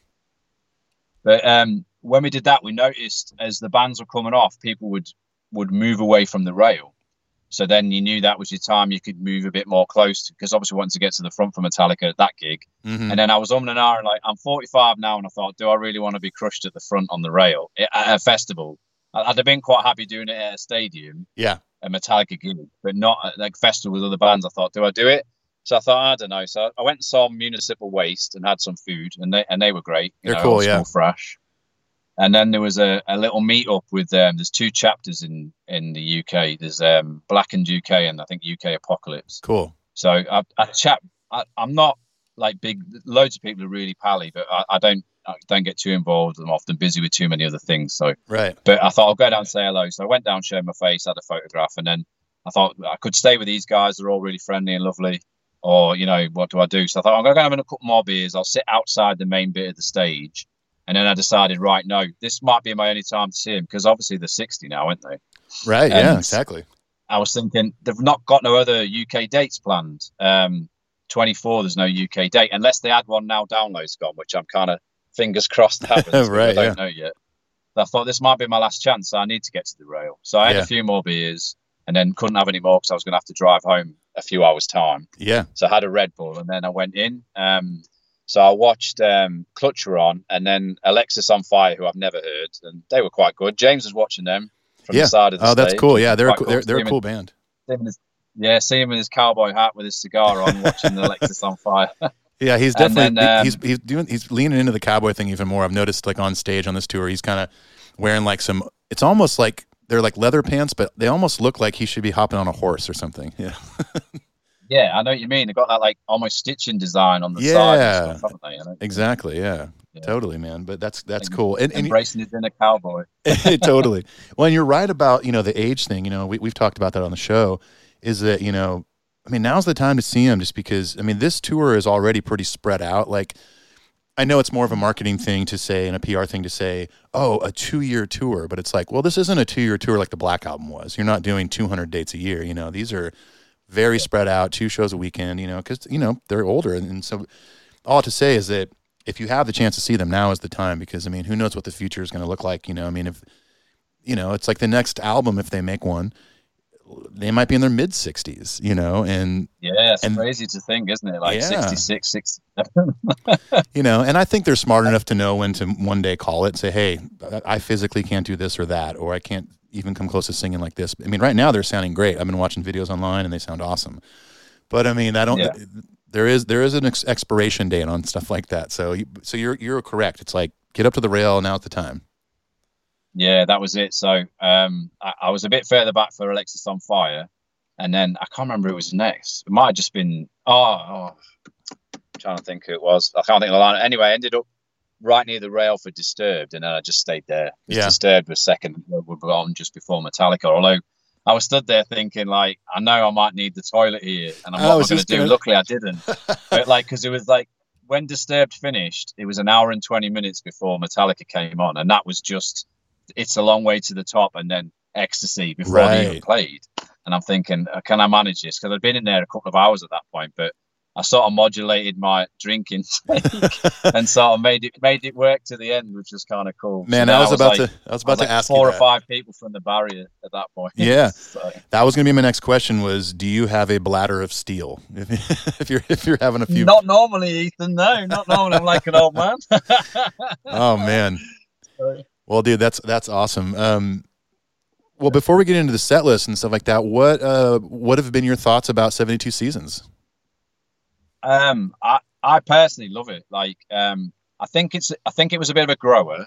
But um, when we did that, we noticed as the bands were coming off, people would would move away from the rail. So then you knew that was your time. You could move a bit more close because obviously wanting to get to the front for Metallica at that gig. Mm-hmm. And then I was on an hour and like I'm 45 now, and I thought, do I really want to be crushed at the front on the rail at a festival? I'd have been quite happy doing it at a stadium, yeah, a Metallica gig, but not at like festival with other bands. I thought, do I do it? So I thought, I don't know. So I went and saw Municipal Waste and had some food, and they and they were great. They're know, cool, yeah, fresh. And then there was a, a little meet up with um, there's two chapters in in the UK. There's um, Blackened UK and I think UK Apocalypse. Cool. So I, I chat. I, am not like big. Loads of people are really pally, but I, I, don't I don't get too involved. I'm often busy with too many other things. So right. But I thought I'll go down and say hello. So I went down, showed my face, had a photograph, and then I thought I could stay with these guys. They're all really friendly and lovely. Or you know what do I do? So I thought I'm going to go and have a couple more beers. I'll sit outside the main bit of the stage and then I decided, right, no, this might be my only time to see him because obviously they're 60 now, aren't they? Right. And yeah, exactly. I was thinking they've not got no other UK dates planned. Um, 24, there's no UK date unless they had one now. Download's gone, which I'm kind of fingers crossed happens. right. I don't yeah. know yet. I thought this might be my last chance. So I need to get to the rail. So I had yeah. a few more beers and then couldn't have any more because I was going to have to drive home a few hours time. Yeah. So I had a Red Bull and then I went in. Um, so I watched um, Clutcher on and then Alexisonfire, who I've never heard, and they were quite good. James was watching them from yeah. the side of the Oh, stage. that's cool. Yeah, they're a, cool. they're, they're a cool band. His, yeah, see him in his cowboy hat with his cigar on, watching Alexisonfire. Yeah, he's definitely then, um, he's he's doing he's leaning into the cowboy thing even more. I've noticed like on stage on this tour, he's kind of wearing like some. It's almost like they're like leather pants, but they almost look like he should be hopping on a horse or something. Yeah. Yeah, I know what you mean. They've got that like almost stitching design on the Yeah. side. And stuff, they? Exactly. Yeah. Yeah. Totally, man. But that's that's And cool. And, and Embracing his inner cowboy. totally. Well, and you're right about you know the age thing. You know, we we've talked about that on the show. Is that you know, I mean, now's the time to see him, just because I mean, this tour is already pretty spread out. Like, I know it's more of a marketing thing to say and a PR thing to say, oh, a two year tour, but it's like, well, this isn't a two year tour like the Black Album was. You're not doing 200 dates a year. You know, these are very spread out, two shows a weekend. You know, because you know they're older, and, and so all to say is that if you have the chance to see them, now is the time because I mean, who knows what the future is going to look like? You know, I mean, if you know, it's like the next album if they make one, they might be in their mid 60s, you know, and Yeah, it's And- crazy to think, isn't it? Like Yeah. 66, 67. you know, and I think they're smart enough to know when to one day call it, say, "Hey, I physically can't do this or that, or I can't even come close to singing like this." I mean, right now they're sounding great. I've been watching videos online and they sound awesome. But I mean, I don't. Yeah. There is there is an ex- expiration date on stuff like that. So you, so you're you're correct. It's like get up to the rail. Now's the time. Yeah, that was it. So um, I, I was a bit further back for Alexisonfire, and then I can't remember who was next. It might have just been oh, oh I'm trying to think who it was. I can't think of the line. Anyway, I ended up right near the rail for Disturbed, and then I just stayed there. Yeah. Disturbed was second. We were on just before Metallica. Although I was stood there thinking, like, I know I might need the toilet here, and I'm I what was going to do? gonna- Luckily, I didn't. but like, because it was like when Disturbed finished, it was an hour and 20 minutes before Metallica came on, and that was just it's a long way to the top, and then ecstasy before they even played. And I'm thinking, uh, can I manage this? Because I'd been in there a couple of hours at that point, but I sort of modulated my drinking and sort of made it made it work to the end, which was kind of cool. So Man, then I was about like- to I was I was about like to ask four or five people from the barrier at that point. Yeah. So, That was going to be my next question. Was do you have a bladder of steel? If, if you're if you're having a few. not normally, Ethan. No, not normally. I'm like an old man. Oh man. Sorry. Well, dude, that's that's awesome. Um, well, before we get into the set list and stuff like that, what uh, what have been your thoughts about seventy two seasons? Um, I, I personally love it. Like, um, I think it's I think it was a bit of a grower.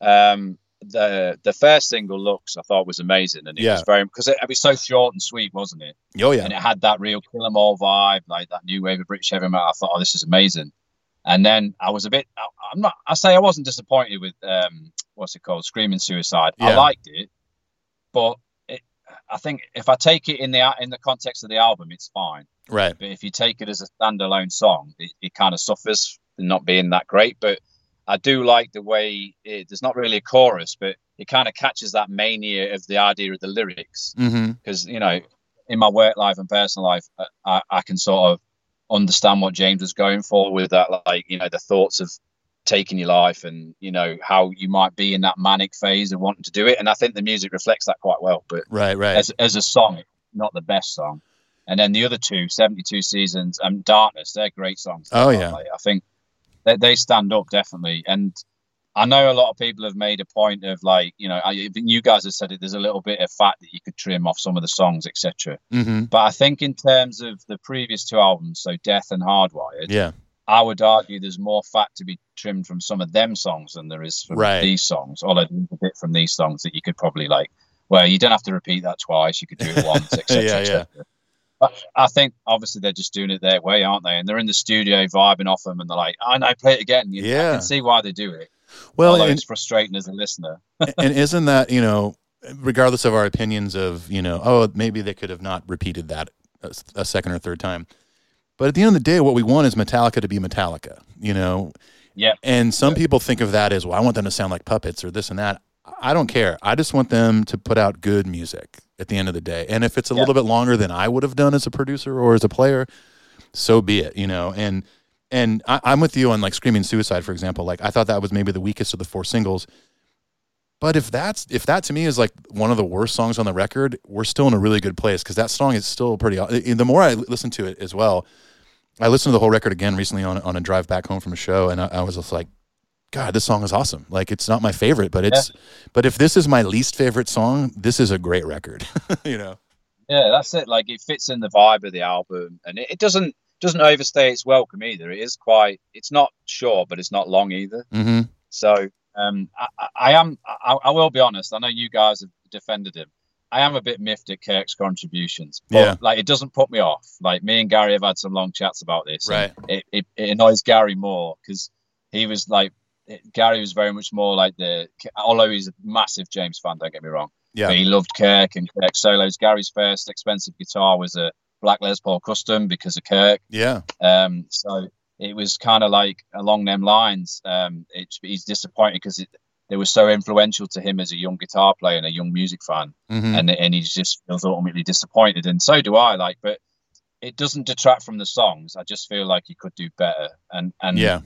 Um, the the first single looks I thought was amazing, and it Yeah. was very because it, it was so short and sweet, wasn't it? Oh yeah, And it had that real Kill 'Em All vibe, like that new wave of British heavy metal. I thought, oh, this is amazing. And then I was a bit. I, I'm not. I say I wasn't disappointed with um, what's it called, Screaming Suicide. I liked it, but it, I think if I take it in the in the context of the album, it's fine. right. But if you take it as a standalone song, it, it kind of suffers from not being that great. But I do like the way it, there's not really a chorus, but it kind of catches that mania of the idea of the lyrics. Mm-hmm. Because, you know, in my work life and personal life, I, I can sort of understand what James was going for with that, like, you know, the thoughts of taking your life and, you know, how you might be in that manic phase of wanting to do it. And I think the music reflects that quite well. But Right. Right. as, as a song, not the best song. And then the other two, 72 Seasons and Darkness, they're great songs. Oh, yeah. they? I think they, they stand up definitely. And I know a lot of people have made a point of like, you know, I, you guys have said it, there's a little bit of fat that you could trim off some of the songs, etc. mm-hmm. But I think in terms of the previous two albums, so Death and Hardwired, Yeah. I would argue there's more fat to be trimmed from some of them songs than there is from Right. these songs. Although there's a bit from these songs that you could probably like, well, you don't have to repeat that twice. You could do it once, etc. Yeah, etc. But I think obviously they're just doing it their way, aren't they? And they're in the studio vibing off them, and they're like, "I know, play it again." You, Yeah. I can see why they do it. Well, Although and, it's frustrating as a listener. and isn't that you know, regardless of our opinions of you know, oh, maybe they could have not repeated that a, a second or third time, but at the end of the day, what we want is Metallica to be Metallica. You know, Yeah, And some people think of that as, well, I want them to sound like puppets or this and that. I don't care. I just want them to put out good music at the end of the day. And if it's a Yeah. little bit longer than I would have done as a producer or as a player, so be it, you know. And and I, I'm with you on like Screaming Suicide, for example. Like I thought that was maybe the weakest of the four singles. But if that's if that to me is like one of the worst songs on the record, we're still in a really good place because that song is still pretty. The more I listen to it as well, I listened to the whole record again recently on on a drive back home from a show, and I, I was just like, God, this song is awesome. Like it's not my favorite, but it's but if this is my least favorite song, this is a great record. you know. yeah, that's it. Like it fits in the vibe of the album, and it, it doesn't doesn't overstay its welcome either. It is quite. It's not short, but it's not long either. Mm-hmm. So um, I, I- I am. I, I will be honest. I know you guys have defended him. I am a bit miffed at Kirk's contributions. But, Yeah. Like it doesn't put me off. Like me and Gary have had some long chats about this. Right. It, it, it annoys Gary more because he was like it, Gary was very much more like the although he's a massive James fan. Don't get me wrong. Yeah. But he loved Kirk and Kirk solos. Gary's first expensive guitar was a Black Les Paul Custom because of Kirk. Yeah. Um, so it was kind of like along them lines. Um, it, he's disappointed because they were so influential to him as a young guitar player and a young music fan, hmm and and he just feels ultimately disappointed, and so do I. Like, but it doesn't detract from the songs. I just feel like he could do better, and and yeah.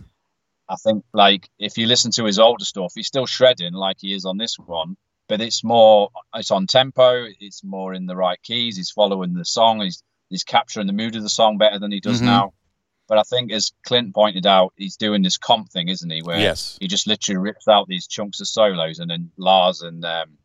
I think like if you listen to his older stuff, he's still shredding like he is on this one, but it's more it's on tempo, it's more in the right keys, he's following the song, he's he's capturing the mood of the song better than he does Mhm. now. But I think as Clint pointed out, he's doing this comp thing, isn't he? Where Yes. he just literally rips out these chunks of solos and then Lars and um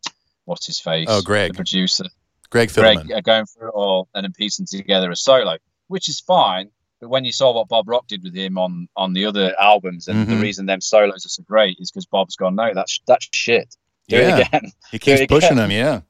what's his face? Oh, Greg. The producer. Greg Greg are going through it all and then piecing together a solo, which is fine. But when you saw what Bob Rock did with him on on the other albums, and the Mhm. reason them solos are so great is because Bob's gone, no, that's that's shit. Do Yeah. it again. He keeps pushing him. Yeah.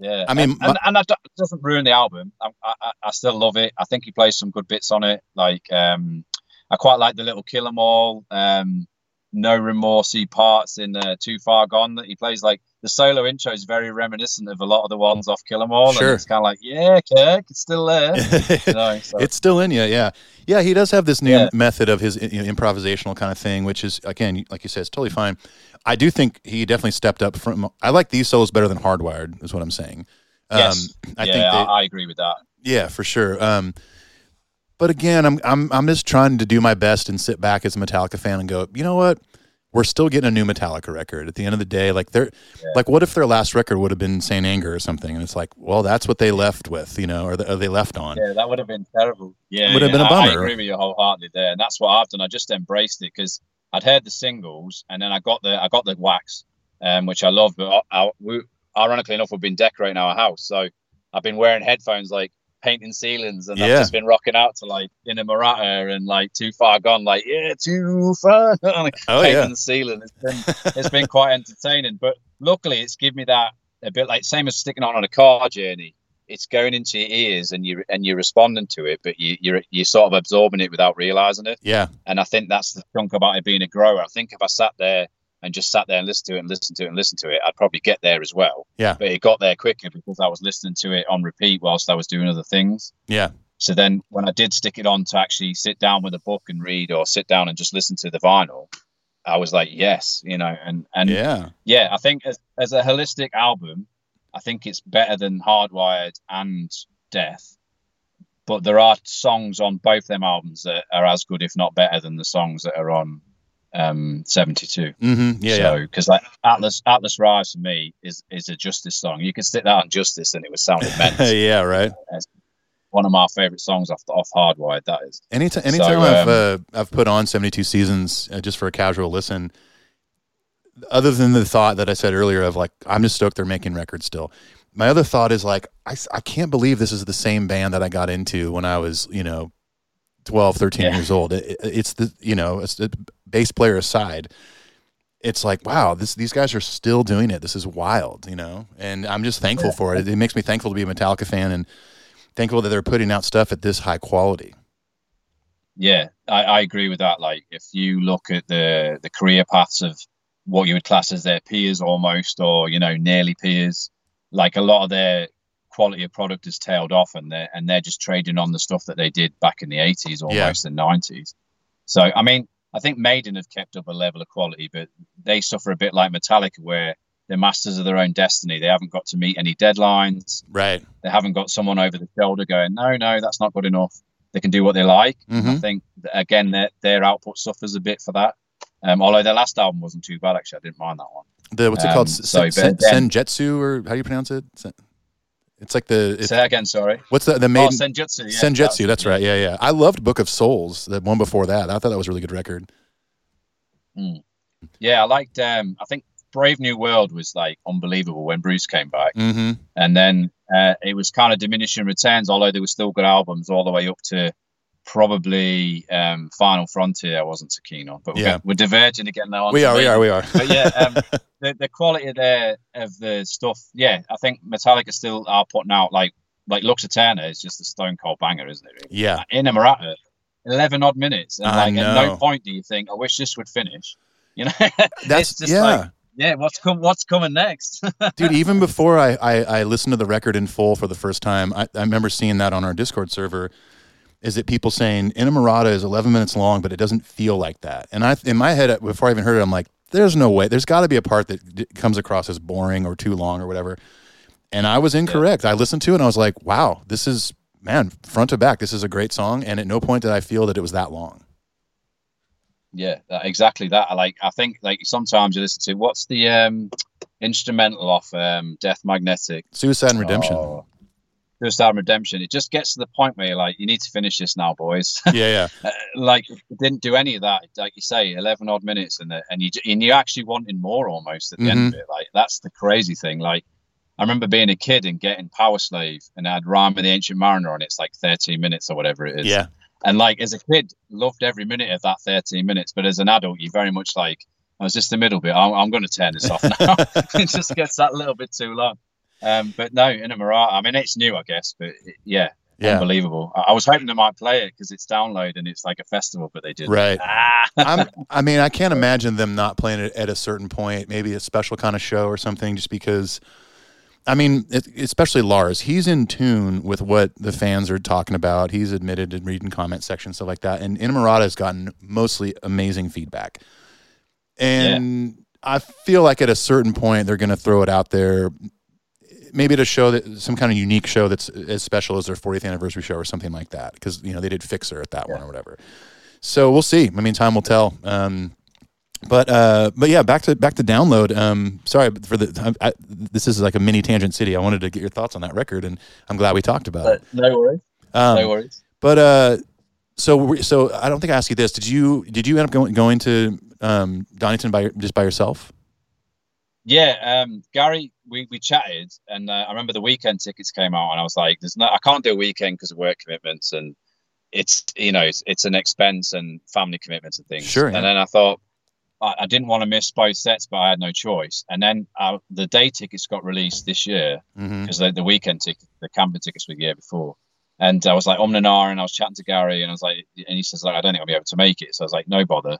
Yeah. I mean, and, and, and that doesn't ruin the album. I, I, I still love it. I think he plays some good bits on it. Like um, I quite like the little Kill 'Em All, um, no remorsey parts in uh, Too Far Gone that he plays. Like the solo intro is very reminiscent of a lot of the ones off Kill 'Em All. Sure. And it's kind of like, yeah, Kirk, it's still there. you know, so- it's still in you, yeah, yeah. He does have this new Yeah. method of his you know, improvisational kind of thing, which is again, like you said, it's totally fine. I do think he definitely stepped up from. I like these solos better than Hardwired, is what I'm saying. Yes. Um, I yeah, think they, I, I agree with that. yeah, for sure. Um, but again, I'm I'm I'm just trying to do my best and sit back as a Metallica fan and go, you know what? We're still getting a new Metallica record. At the end of the day, like they're like, what if their last record would have been Saint Anger or something? And it's like, well, that's what they left with, you know, or, the, or they left on. Yeah, that would have been terrible. Yeah, Would have yeah, been a bummer. I agree with you wholeheartedly there, and that's what I've done. I just embraced it because I'd heard the singles, and then I got the I got the wax, um, which I love. But I, I, we, ironically enough, we've been decorating our house, so I've been wearing headphones like painting ceilings, and Yeah. I've just been rocking out to like Inamorata and like Too Far Gone, like yeah, too far, like, Oh, painting yeah. the ceiling. It's been it's been quite entertaining, but luckily it's given me that a bit like same as sticking on on a car journey it's going into your ears and you and you're responding to it, but you, you're you're sort of absorbing it without realizing it. Yeah, And I think that's the chunk about it being a grower. I think if I sat there and just sat there and listened to it and listened to it and listened to it, I'd probably get there as well. Yeah. But it got there quicker because I was listening to it on repeat whilst I was doing other things. yeah, So then when I did stick it on to actually sit down with a book and read or sit down and just listen to the vinyl, I was like, yes, you know, and and yeah. yeah, I think as, as a holistic album, I think it's better than Hardwired and Death. But there are songs on both of them albums that are as good, if not better, than the songs that are on um, 72. hmm Yeah, so, because like Atlas Atlas Rise for me is is a Justice song. You could stick that on Justice and it would sound yeah. immense. yeah, right. One of my favorite songs off off Hardwired. That is. Anytime, So, anytime I've um, uh, I've put on seventy two seasons uh, just for a casual listen, other than the thought that I said earlier of like I'm just stoked they're making records still. My other thought is like I, I can't believe this is the same band that I got into when I was you know 12, 13 Yeah. years old. It, it- it's the you know it's the bass player aside. It's like wow, this these guys are still doing it. This is wild, you know, and I'm just thankful for it. It makes me thankful to be a Metallica fan and thankful that they're putting out stuff at this high quality. Yeah, I, I agree with that. Like, if you look at the the career paths of what you would class as their peers almost, or you know, nearly peers, like a lot of their quality of product has tailed off, and they're and they're just trading on the stuff that they did back in the eighties, almost the nineties. So, I mean, I think Maiden have kept up a level of quality, but they suffer a bit like Metallica, where they're masters of their own destiny. They haven't got to meet any deadlines. Right. They haven't got someone over the shoulder going, no, no, that's not good enough. They can do what they like. I Mhm. think again their their output suffers a bit for that. Um, although their last album wasn't too bad, actually, I didn't mind that one. The what's it Um, called? so, Sen, then- Senjutsu or how do you pronounce it? Sen- It's like the it's, Say that again, sorry. what's the the Oh, maiden Senjutsu. Yeah, Senjutsu. That's right. Yeah, yeah. I loved Book of Souls. The one before that. I thought that was a really good record. Yeah, I liked. Um, I think Brave New World was like unbelievable when Bruce came back, Mm-hmm. and then uh, it was kind of diminishing returns. Although there were still good albums all the way up to probably um, Final Frontier. I wasn't so keen on, but we're, Yeah. we're diverging again now. We are, we are, we are. But yeah, um, the the quality there of the stuff. Yeah, I think Metallica still are putting out like like Lux Æterna is just a stone cold banger, isn't it? Really? Yeah. Inamorata, eleven odd minutes, and I like at no point do you think, I wish this would finish. You know, That's It's just yeah. like, yeah. What's come? What's coming next? dude even before I, I i listened to the record in full for the first time i, I remember seeing that on our discord server is that people saying inamorata is 11 minutes long but it doesn't feel like that. And i in my head before i even heard it i'm like there's no way. There's got to be a part that d- comes across as boring or too long or whatever. And i was incorrect. I listened to it and i was like wow this is man front to back. This is a great song and at no point did i feel that it was that long. Yeah, that, exactly that. I like. I think like sometimes you listen to what's the um instrumental off um Death Magnetic. suicide and redemption. Oh, Suicide Redemption. It just gets to the point where you're like, you need to finish this now, boys. yeah yeah like it didn't do any of that. Like you say, eleven odd minutes, and and you and you actually wanting more almost at the end Mm-hmm. of it. Like that's the crazy thing. Like I remember being a kid and getting Powerslave, and I had Rhyme of the Ancient Mariner, and it's like thirteen minutes or whatever it is. yeah And like as a kid, loved every minute of that thirteen minutes. But as an adult, you very much like, I was just the middle bit. I'm, I'm going to turn this off now. it just gets that little bit too long. Um, but no, Inamorata, I mean, it's new, I guess, but it, yeah, yeah unbelievable. I, I was hoping they might play it because it's download and it's like a festival, but they didn't. right Ah, I'm, I mean, I can't imagine them not playing it at a certain point, maybe a special kind of show or something, just because. I mean, it, especially Lars, he's in tune with what the fans are talking about. He's admitted in reading comment section stuff like that. And Inamorata has gotten mostly amazing feedback. And I feel like at a certain point, they're going to throw it out there, maybe to show that some kind of unique show that's as special as their 40th anniversary show or something like that. Because, you know, they did Fixer at that one or whatever. So we'll see. I mean, time will tell. Um, but uh, but yeah, back to back to download. Um, sorry for the. I, I, this is like a mini tangent city. I wanted to get your thoughts on that record, and I'm glad we talked about it. no worries. Um, no worries. But uh, so so I don't think I asked you this. Did you did you end up going going to um, Donington by just by yourself? Yeah, um, Gary, we, we chatted, and uh, I remember the weekend tickets came out, and I was like, "There's no, I can't do a weekend because of work commitments, and it's you know, it's, it's an expense and family commitments and things." Sure, yeah. And then I thought I, I didn't want to miss both sets, but I had no choice. And then uh, the day tickets got released this year Mm-hmm. because the, the weekend ticket, the camping tickets were the year before. And I was like, ah, and I was chatting to Gary, and I was like, and he says, like, I don't think I'll be able to make it. So I was like, no bother.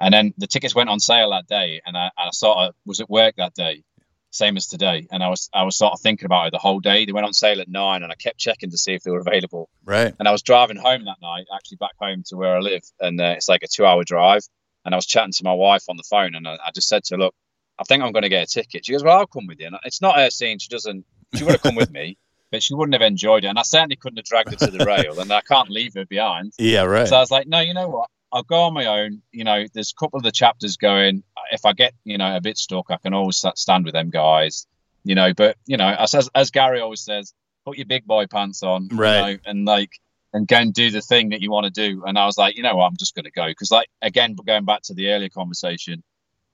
And then the tickets went on sale that day, and I, I sort of was at work that day, same as today. And I was I was sort of thinking about it the whole day. They went on sale at nine, and I kept checking to see if they were available. Right. And I was driving home that night, actually back home to where I live, and uh, it's like a two-hour drive. And I was chatting to my wife on the phone, and I, I just said to her, "Look, I think I'm going to get a ticket." She goes, "Well, I'll come with you." And it's not her saying she doesn't. She would have come with me, but she wouldn't have enjoyed it, and I certainly couldn't have dragged her to the rail, and I can't leave her behind. Yeah. Right. So I was like, "No, you know what? I'll go on my own. You know, there's a couple of the chapters going. If I get, you know, a bit stuck, I can always stand with them guys. You know, but you know, as as, Gary always says, put your big boy pants on, you Right. know, and like and go and do the thing that you want to do. And I was like, you know what, I'm just going to go because, like, again, going back to the earlier conversation,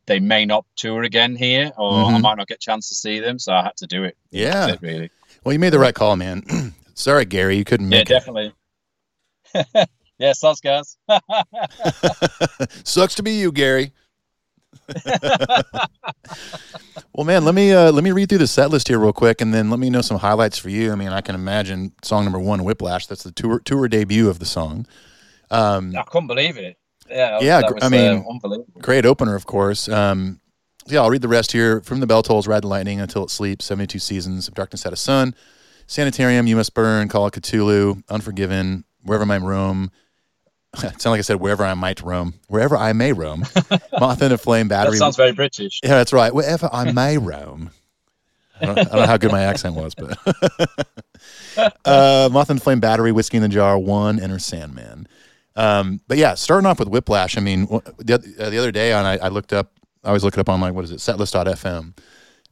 they may not tour again here, or I Mhm. might not get a chance to see them, so I had to do it. Yeah. It, really. well, you made the right call, man. Sorry, Gary, you couldn't Yeah, make it. Yeah, definitely. yeah, sucks, guys. Sucks to be you, Gary. well, man, let me uh, let me read through the set list here real quick, and then let me know some highlights for you. I mean, I can imagine song number one, "Whiplash." That's the tour tour debut of the song. Um, I couldn't believe it. Yeah, Yeah, was, I mean, uh, great opener, of course. Um, yeah, I'll read the rest here. For Whom the Bell Tolls, Ride the Lightning Until It Sleeps, 72 Seasons If Darkness Had a Son, Sanitarium, You Must Burn, Call of Cthulhu, Unforgiven, Wherever I Roam. it sounded like I said, Wherever I Might Roam, Wherever I May Roam, Moth Into Flame, Battery. That sounds very British. Yeah, that's right. Wherever I may roam. I don't, I don't know how good my accent was, but uh, Moth Into Flame Battery, Whiskey in the Jar, One, Enter Sandman. Um, but yeah, starting off with Whiplash. I mean, the, uh, the other day on, I, I looked up. I always look it up on like what is it, Setlist.fm,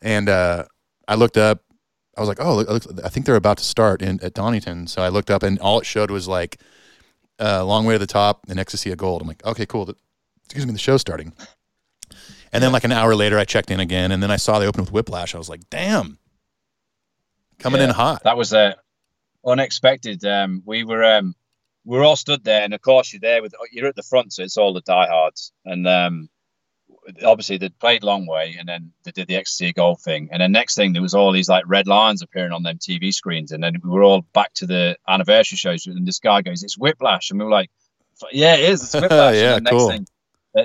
and uh, I looked up. I was like, oh, look, look, I think they're about to start in at Donington. So I looked up, and all it showed was like uh, "Long Way to the Top" and "Ecstasy of Gold." I'm like, okay, cool. The, excuse me, the show's starting. And then like an hour later, I checked in again, and then I saw they opened with Whiplash. I was like, damn, coming in hot. That was uh, unexpected. Um, we were um, we're all stood there, and of course you're there with you're at the front, so it's all the diehards, and um, obviously they played long way, and then they did the ecstasy gold thing, and then next thing there was all these like red lines appearing on them TV screens, and then we were all back to the anniversary shows, and this guy goes, "It's Whiplash," and we were like, "Yeah, it is, it's Whiplash." Yeah, and the cool. Next thing,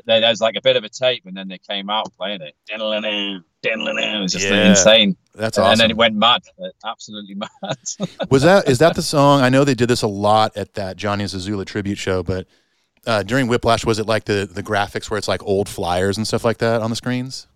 there there was like a bit of a tape, and then they came out playing it. It was just Yeah. insane, That's awesome and then it went mad, absolutely mad. was that is that the song? I know they did this a lot at that Johnny Zazula tribute show, but uh, during Whiplash, was it like the the graphics where it's like old flyers and stuff like that on the screens?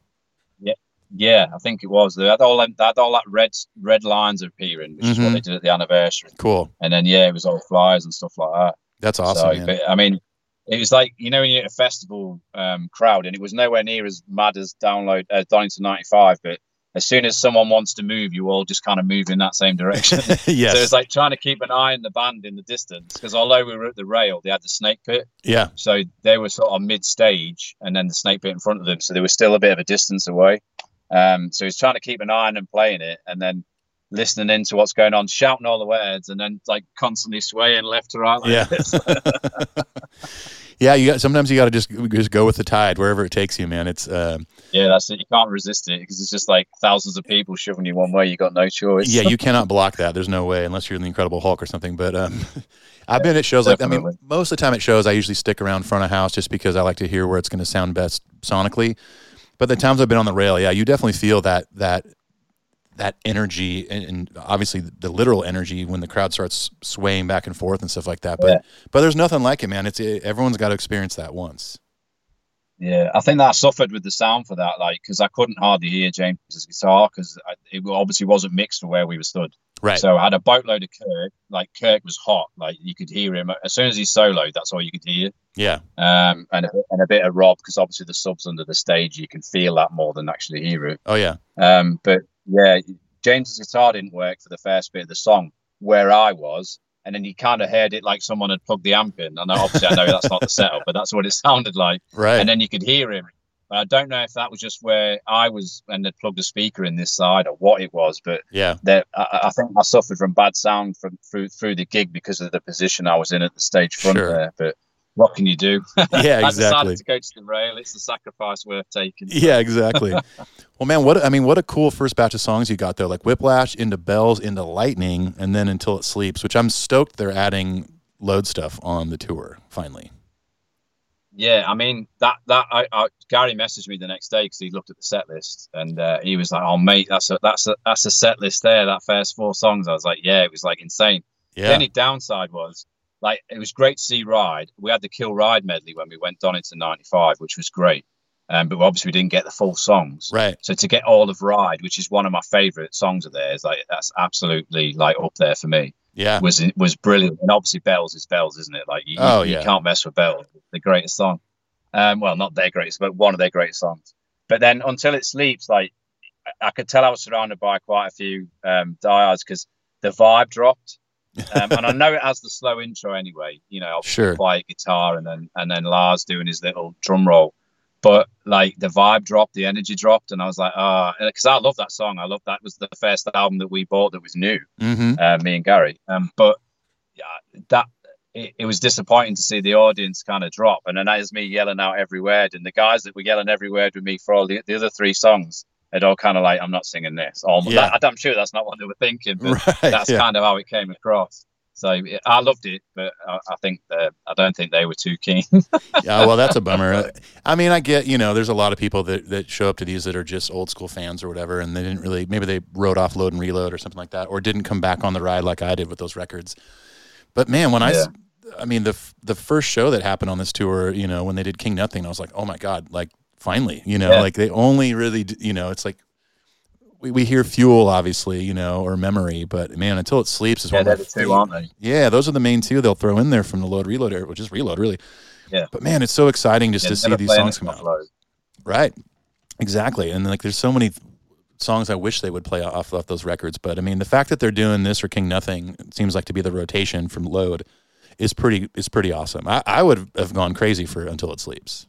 Yeah, yeah, I think it was. They had all them, they had all that red red lines appearing, which is Mhm. what they did at the anniversary. Cool. And then yeah, it was all flyers and stuff like that. That's awesome. so, but I mean, it was like you know when you're at a festival um, crowd, and it was nowhere near as mad as download uh, Donington '95. But as soon as someone wants to move, you all just kind of move in that same direction. yes. So it's like trying to keep an eye on the band in the distance because although we were at the rail, they had the snake pit, yeah. so they were sort of mid stage, and then the snake pit in front of them, so they were still a bit of a distance away. Um, so he's trying to keep an eye on them playing it, and then listening into what's going on, shouting all the words, and then like constantly swaying left to right. Like Yeah. yeah. You got sometimes you got to just just go with the tide wherever it takes you, man. It's uh, yeah, that's it. You can't resist it because it's just like thousands of people shoving you one way. You got no choice. yeah, you cannot block that. There's no way unless you're the Incredible Hulk or something. But um, I've been at shows like I mean, most of the time at shows I usually stick around front of house just because I like to hear where it's going to sound best sonically. But the times I've been on the rail, yeah, you definitely feel that that that energy and, and obviously the literal energy when the crowd starts swaying back and forth and stuff like that. But Yeah. but there's nothing like it, man. It's everyone's got to experience that once. Yeah, I think that I suffered with the sound for that, like because I couldn't hardly hear James's guitar because it obviously wasn't mixed for where we were stood. Right. So I had a boatload of Kirk. Like Kirk was hot. Like you could hear him as soon as he soloed. That's all you could hear. yeah. Um, and a, and a bit of Rob because obviously the subs under the stage you can feel that more than actually hear it. Oh yeah. Um, but yeah, James's guitar didn't work for the first bit of the song where I was, and then you kind of heard it like someone had plugged the amp in. And obviously I know that's not the setup, but that's what it sounded like Right. and then you could hear him. But I don't know if that was just where I was and they'd plugged a speaker in this side or what it was, but yeah. that I, I think I suffered from bad sound from through through the gig because of the position I was in at the stage front Sure. there. But what can you do? Yeah. I Exactly. decided to go to the rail. It's a sacrifice worth taking. Yeah, exactly. well, man, what I mean, what a cool first batch of songs you got there, Like Whiplash into Bells into Lightning, and then Until It Sleeps, which I'm stoked they're adding load stuff on the tour finally. Yeah, I mean that that I, I Gary messaged me the next day because he looked at the set list and uh, he was like, "Oh mate, that's a that's a that's a set list there. That first four songs." I was like, "Yeah, it was like insane." Yeah. The only downside was like it was great to see Ride. We had the Kill Ride medley when we went down into '95, which was great. Um, but obviously we didn't get the full songs. Right. So to get all of Ride, which is one of my favourite songs of theirs, like that's absolutely like up there for me. Yeah. Was was brilliant. And obviously Bells is Bells, isn't it? Like you, Oh, you, yeah. you can't mess with Bells. The greatest song. Um, well, not their greatest, but one of their greatest songs. But then until it sleeps, like I- I could tell I was surrounded by quite a few um, diehards because the vibe dropped. Um, and I know it has the slow intro anyway. You know, Sure. quiet guitar and then and then Lars doing his little drum roll. But like the vibe dropped, the energy dropped, and I was like, ah, because I love that song. I love that was the first album that we bought that was new, Mm-hmm. uh, me and Gary. Um, but yeah, that it, it was disappointing to see the audience kind of drop, and then that is me yelling out every word, and the guys that were yelling every word with me for all the, the other three songs, they'd all kind of like, I'm not singing this. Or, Yeah. that- I'm sure that's not what they were thinking, but Right. that's yeah. kind of how it came across. So yeah, I loved it, but I, I think uh, I don't think they were too keen. yeah, well, that's a bummer. I mean, I get, you know, there's a lot of people that, that show up to these that are just old school fans or whatever, and they didn't really, maybe they wrote off Load and Reload or something like that, or didn't come back on the ride like I did with those records. But man, when I, I mean, the the first show that happened on this tour, you know, when they did King Nothing, I was like, oh my God, like finally, you know, Yeah. like they only really, you know, it's like, we, we hear Fuel, obviously, you know, or Memory, but man, Until It Sleeps is yeah, one of the two, aren't they? yeah, those are the main two they'll throw in there from the Load Reload era, which is Reload, really. Yeah. But man, it's so exciting just Yeah, to see these songs come out. offload. Right. Exactly. And like there's so many songs I wish they would play off, off those records. But I mean the fact that they're doing this or King Nothing it seems like to be the rotation from Load is pretty is pretty awesome. I, I would have gone crazy for Until It Sleeps.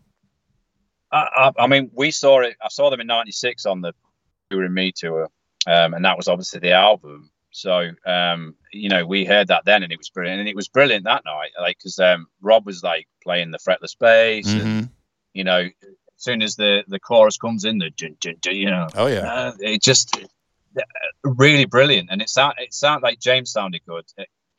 I, I, I mean, we saw it. I saw them in '96 on the "Touring Me" tour, um, and that was obviously the album. So um, you know, we heard that then, and it was brilliant. And it was brilliant that night, like because um, Rob was like playing the fretless bass, Mhm. and you know, as soon as the the chorus comes in, the you know, Oh yeah. uh, it just uh, really brilliant. And it sound it sounded like James sounded good.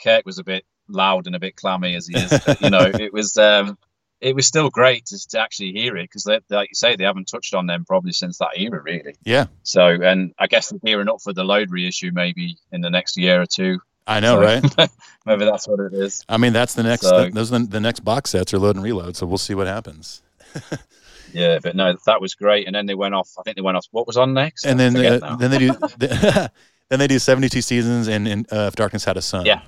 Kirk was a bit loud and a bit clammy as he is. you know, it was um, it was still great to, to actually hear it because, like you say, they haven't touched on them probably since that era, really. Yeah. So, and I guess they're gearing up for the load reissue maybe in the next year or two. I know, So- right? Maybe that's what it is. I mean, that's the next. So- those are the, the next box sets are load and reload. So we'll see what happens. Yeah, but no, that was great. And then they went off. I think they went off. What was on next? And I then uh, then they do then they do seventy two seasons and, and uh, if darkness had a son. Yeah.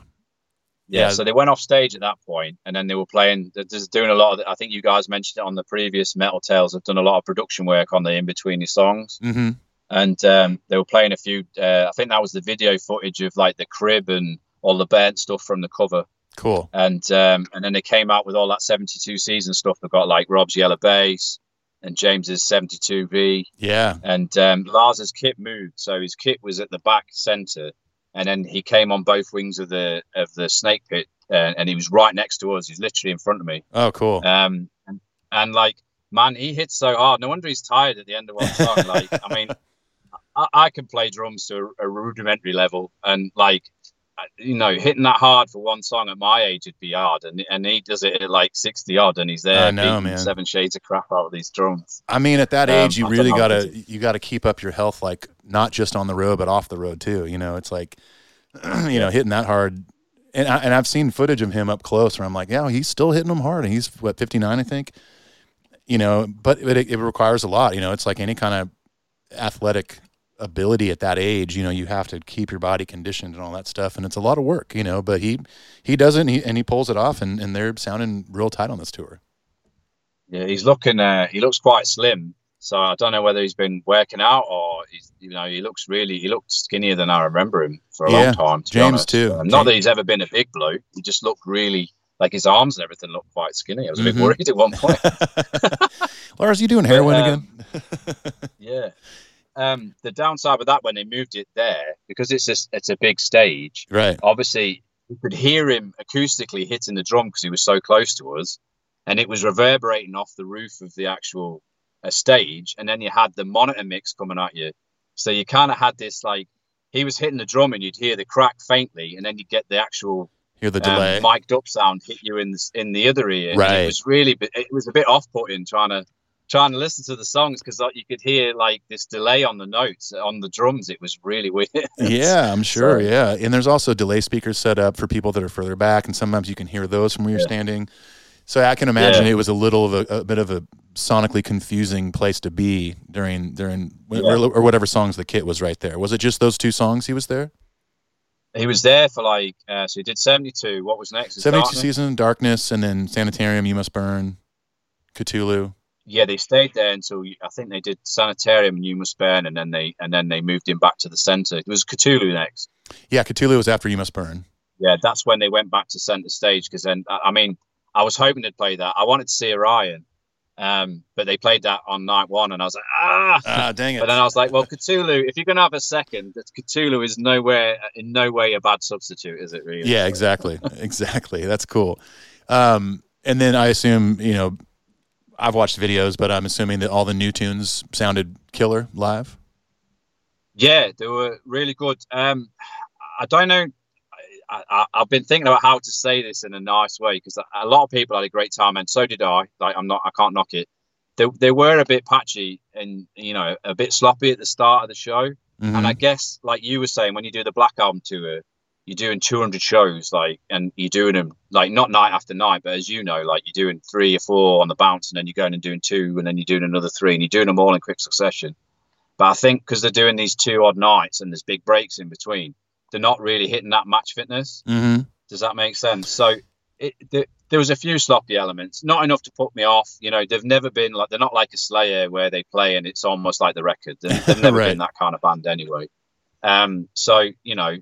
Yeah, yeah. so they went off stage at that point, and then they were playing. They're just doing a lot of. I think you guys mentioned it on the previous Metal Tales. Have done a lot of production work on the in between the songs. hmm and um, they were playing a few. Uh, I think that was the video footage of like the crib and all the burnt stuff from the cover, Cool. and um, and then they came out with all that seventy two season stuff. They got like Rob's yellow bass and James's seventy two V, Yeah. and um, Lars's kit moved, so his kit was at the back center, and then he came on both wings of the of the snake pit, uh, and he was right next to us. He's literally in front of me. Oh, cool. Um, and, and like, man, he hits so hard. No wonder he's tired at the end of one song. Like, I mean, I, I can play drums to a, a rudimentary level, and like, you know, hitting that hard for one song at my age would be hard. And and he does it at like sixty odd, and he's there I know, beating man. seven shades of crap out of these drums. I mean, at that Um, age, you I really gotta you gotta keep up your health, like not just on the road, but off the road too. You know, it's like, you know, hitting that hard. And I, and I've seen footage of him up close where I'm like, yeah, he's still hitting them hard, and he's what 59, I think. You know, but it, it requires a lot. You know, it's like any kind of athletic ability at that age. You know, you have to keep your body conditioned and all that stuff, and it's a lot of work. You know, but he he does it, and he, and he pulls it off, and, and they're sounding real tight on this tour. Yeah, he's looking. Uh, he looks quite slim. So I don't know whether he's been working out or he's, you know, he looks really, he looked skinnier than I remember him for a Yeah, long time. To James too. Um, not James- that he's ever been a big bloke. He just looked really like his arms and everything looked quite skinny. I was a bit worried at one point. Lars, you doing heroin um, again? yeah. Um, the downside with that when they moved it there because it's a, it's a big stage. Right. Obviously, you could hear him acoustically hitting the drum because he was so close to us, and it was reverberating off the roof of the actual uh, stage. And then you had the monitor mix coming at you, so you kind of had this like he was hitting the drum and you'd hear the crack faintly, and then you get the actual Hear the um, delay. mic'd up sound hit you in the, in the other ear. And Right. It was really it was a bit off putting trying to trying to listen to the songs because you could hear like this delay on the notes on the drums. It was really weird. yeah, I'm sure. So- Yeah, and there's also delay speakers set up for people that are further back, and sometimes you can hear those from where you're standing. So I can imagine Yeah. it was a little of a, a bit of a sonically confusing place to be during during Yeah. or, or whatever songs the kit was right there. Was it just those two songs he was there? he was there for like uh, so he did 72 what was next 72 Darkness? season, Darkness, and then Sanitarium, You Must Burn, Cthulhu. Yeah they stayed there until i think they did sanitarium and you must burn and then they and then they moved him back to the center it was cthulhu next Yeah, Cthulhu was after You Must Burn. yeah that's when they went back to center stage because then i I mean i was hoping they'd play that i wanted to see orion um but they played that on night one and i was like ah Ah, dang it. but then i was like well cthulhu if you're gonna have a second that cthulhu is nowhere in no way a bad substitute is it really Yeah, exactly. exactly. That's cool. Um, and then I assume, you know, I've watched videos, but I'm assuming that all the new tunes sounded killer live. Yeah, they were really good. Um, I don't know. I, I, I've been thinking about how to say this in a nice way because a lot of people had a great time, and so did I. Like, I'm not, I can't knock it. They, they were a bit patchy and you know a bit sloppy at the start of the show. Mhm. And I guess, like you were saying, when you do the Black Album tour, you're doing 200 shows, like, and you're doing them like not night after night, but as you know, like you're doing three or four on the bounce, and then you're going and doing two, and then you're doing another three, and you're doing them all in quick succession. But I think because they're doing these two odd nights and there's big breaks in between, they're not really hitting that match fitness. Mhm. Does that make sense? So it, the, there was a few sloppy elements, not enough to put me off. You know, they've never been like they're not like a Slayer where they play and it's almost like the record. They've, they've never Right. been that kind of band anyway. Um, so you know,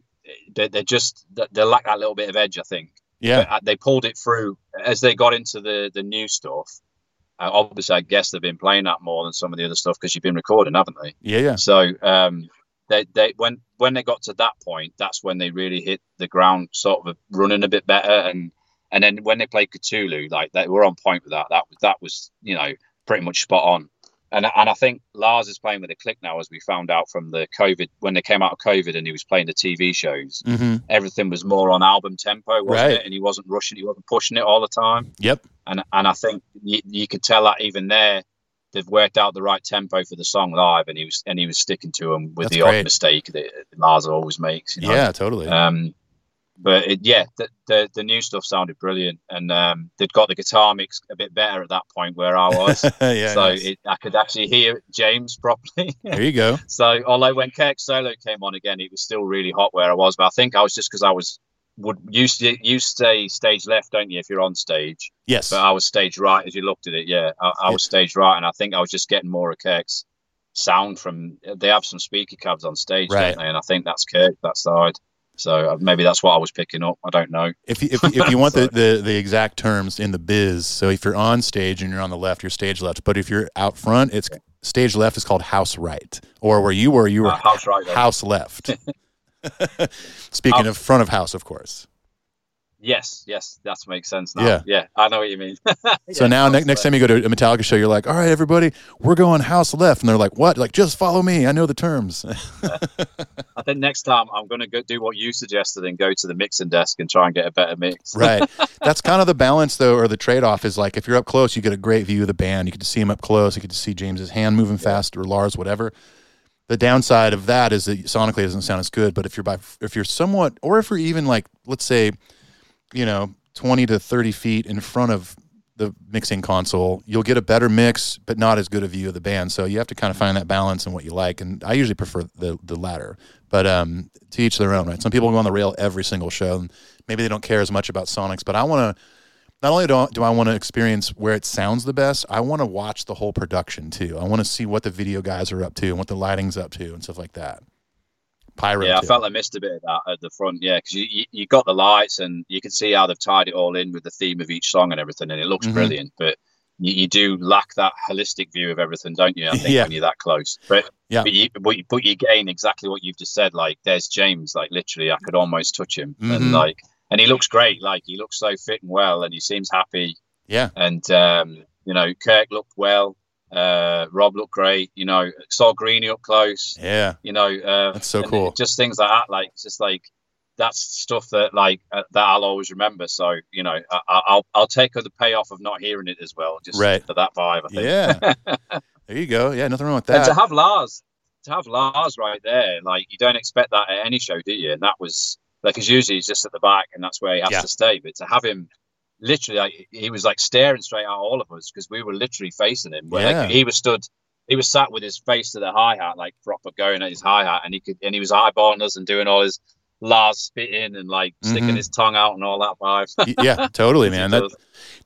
they, they're just they they lack that little bit of edge, I think. Yeah. But, uh, they pulled it through as they got into the the new stuff. Uh, obviously, I guess they've been playing that more than some of the other stuff because you've been recording, haven't they? Yeah. Yeah. So um, they they when when they got to that point, that's when they really hit the ground, sort of running a bit better. And and then when they played Cthulhu, like they were on point with that. That was that was you know pretty much spot on. And and I think Lars is playing with a click now, as we found out from the COVID when they came out of COVID and he was playing the TV shows. Mm-hmm. Everything was more on album tempo, wasn't Right. it? And he wasn't rushing, he wasn't pushing it all the time Yep. and and I think you, you could tell that even there they've worked out the right tempo for the song live, and he was and he was sticking to them with That's the great. odd mistake that Lars always makes. You know? Yeah, totally. Um, but it, yeah, the, the the new stuff sounded brilliant, and um, they'd got the guitar mix a bit better at that point where I was. yeah. so nice. it, I could actually hear James properly. there you go. so although when Kirk Solo came on again, it was still really hot where I was. But I think I was just because I was would used to you stay stage left, don't you, if you're on stage? Yes. But I was stage right as you looked at it. Yeah, I, I was stage right, and I think I was just getting more of Kirk's sound from. They have some speaker cabs on stage, Right. don't they? And I think that's Kirk that side. So uh, maybe that's what I was picking up. I don't know. If you, if, if you want the, the, the exact terms in the biz, so if you're on stage and you're on the left, you're stage left. But if you're out front, it's stage left is called house right. Or where you were, you were Uh, house right. house left. Speaking of front of house, of course. Yes, yes, that makes sense now. Yeah. Yeah, I know what you mean. So Yeah, now, ne- next time you go to a Metallica show, you're like, "All right, everybody, we're going house left," and they're like, "What?" Like, just follow me. I know the terms. I think next time I'm going to go do what you suggested and go to the mixing desk and try and get a better mix. right. That's kind of the balance, though, or the trade-off is like if you're up close, you get a great view of the band. You get to see him up close. You get to see James's hand moving fast or Lars, whatever. The downside of that is that sonically it doesn't sound as good. But if you're by, if you're somewhat, or if you're even like, let's say, you know, 20 to 30 feet in front of the mixing console, you'll get a better mix, but not as good a view of the band. So you have to kind of find that balance and what you like. And I usually prefer the the latter. But um, to each their own, right? Some people go on the rail every single show, and maybe they don't care as much about sonics. But I want to. Not only do I, do I want to experience where it sounds the best, I want to watch the whole production too. I want to see what the video guys are up to and what the lighting's up to and stuff like that. Pyro. Yeah, I felt I missed a bit of that at the front. Yeah, because you, you you got the lights and you can see how they've tied it all in with the theme of each song and everything, and it looks Mhm. brilliant. But you, you do lack that holistic view of everything, don't you? I think Yeah. when you're that close. But Yeah. but you but you, but you gain exactly what you've just said. Like there's James. Like literally, I could almost touch him, Mhm. and like and he looks great. Like he looks so fit and well, and he seems happy. Yeah. And um, you know, Kirk looked well. Uh, Rob looked great. You know, saw Greeny up close Yeah. you know uh That's so cool. just things like that like just like that's stuff that like uh, that i'll always remember so you know I, I- i'll i'll take the payoff of not hearing it as well just Right. for that vibe i think Yeah. there you go. Yeah, nothing wrong with that. and to have lars to have lars right there like you don't expect that at any show do you and that was like because usually he's just at the back and that's where he has Yeah. to stay but to have him literally like, he was like staring straight at all of us because we were literally facing him where Yeah. like, he was stood he was sat with his face to the hi hat, like proper going at his hi hat, and he could, and he was eyeballing us and doing all his Lars spitting and like sticking Mhm. his tongue out and all that vibe. Yeah, totally, man. That,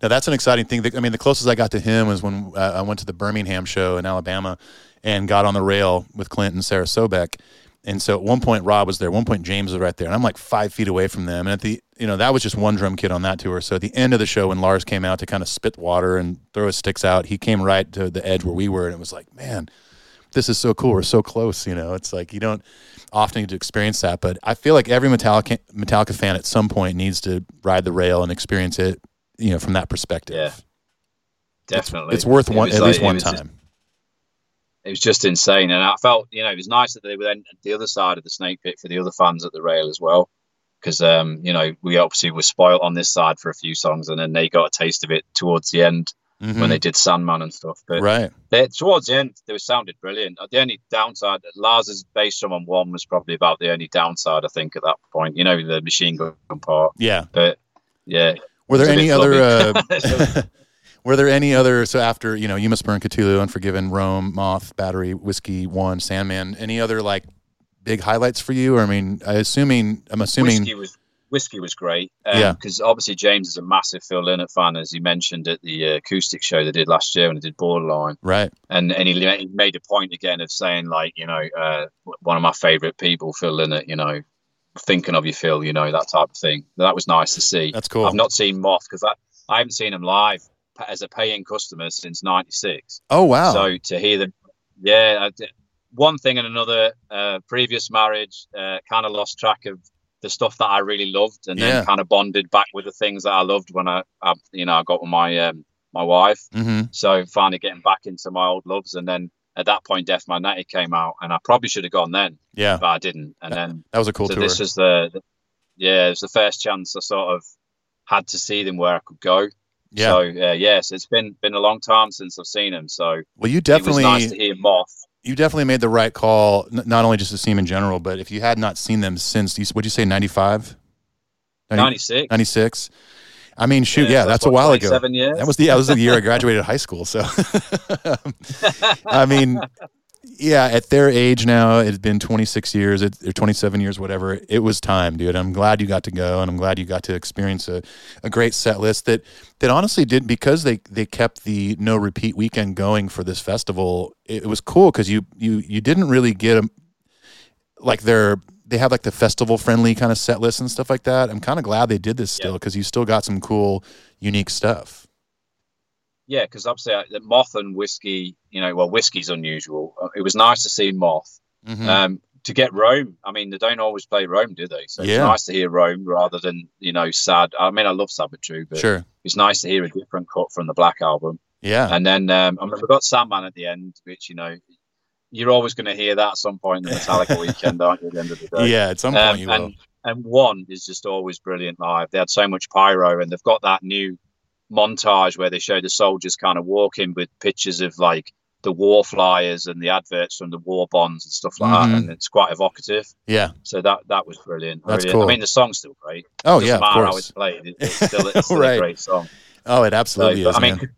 now that's an exciting thing. I mean, the closest I got to him was when uh, I went to the Birmingham show in Alabama and got on the rail with Clint and Sarah Sobek. And so at one point Rob was there. At one point James was right there, and I'm like five feet away from them. And at the you know that was just one drum kit on that tour. So at the end of the show, when Lars came out to kind of spit water and throw his sticks out, he came right to the edge where we were, and it was like, man, this is so cool. We're so close. You know, it's like you don't often get to experience that, but I feel like every Metallica Metallica fan at some point needs to ride the rail and experience it. You know, from that perspective. Yeah, It's- definitely. It's, worth It one at like- least one was just- time. It was just insane, and I felt you know it was nice that they were then at the other side of the snake pit for the other fans at the rail as well, because um you know we obviously were spoiled on this side for a few songs, and then they got a taste of it towards the end Mhm. when they did Sandman and stuff. But right. they, towards the end, they were sounded brilliant. The only downside, Lars's bass drum on one was probably about the only downside I think at that point. You know, the machine gun part. Yeah. But yeah, Were there any other? were there any other? So after you know, you must burn Cthulhu, Unforgiven, Roam, Moth, Battery, Whiskey, One, Sandman. Any other like big highlights for you? Or I mean, I assuming I'm assuming. whiskey was whiskey was great. Um, Yeah. because obviously James is a massive Phil Lynott fan, as he mentioned at the uh, acoustic show they did last year when they did Borderline, Right. and and he, he made a point again of saying like you know uh, one of my favorite people, Phil Lynott, you know. Thinking of you, Phil, you know that type of thing. That was nice to see. That's cool. I've not seen Moth because I, I haven't seen him live as a paying customer since '96. oh wow. So to hear them, yeah, one thing and another. Uh, previous marriage, uh, kind of lost track of the stuff that I really loved, and Yeah. then kind of bonded back with the things that I loved when I, I you know, I got with my um, my wife. hmm So finally getting back into my old loves, and then at that point, Death Magnetic came out, and I probably should have gone then, Yeah, but I didn't. And then that was a cool so tour. this was the, the yeah, it was the first chance I sort of had to see them where I could go. Yeah. So uh, yes, it's been been a long time since I've seen them. So well, you it definitely nice to hear Moth. you definitely made the right call. N- not only just to see them in general, but if you had not seen them since, you, what'd you say, 95? 96. 96? I mean, shoot, yeah, that's, a what, while ago. 27 years. That was the yeah, that was the year I graduated high school. So, I mean, yeah, at their age now, it's been 26 years it, or 27 years, whatever. It was time, dude. I'm glad you got to go, and I'm glad you got to experience a, a great set list that that honestly did because they they kept the no repeat weekend going for this festival. It, was cool because you you you didn't really get them like their they have like the festival friendly kind of set list and stuff like that. I'm kind of glad they did this still because you still got some cool, unique stuff. yeah, because obviously uh, the Moth and whiskey, you know, well, whiskey's unusual. Uh, It was nice to see Moth. Mhm. Um, to get Roam, I mean, they don't always play Roam, do they? So Yeah. it's nice to hear Roam rather than you know sad. I mean, I love Sad But True, but sure. it's nice to hear a different cut from the Black album. Yeah. And then um, I remember we got Sandman at the end, which you know you're always going to hear that at some point in the Metallica weekend, aren't you? At the end of the day. Yeah. At some point Um, you will. and and one is just always brilliant live. They had so much pyro, and they've got that new montage where they show the soldiers kind of walking with pictures of like the war flyers and the adverts from the war bonds and stuff like Mhm. that, and it's quite evocative. Yeah. So that that was brilliant. That's brilliant. cool. I mean, the song's still great. Oh yeah. Of matter how course. it's played. It- It's still, it's still Right. a great song. Oh, it absolutely but, is. I mean, man.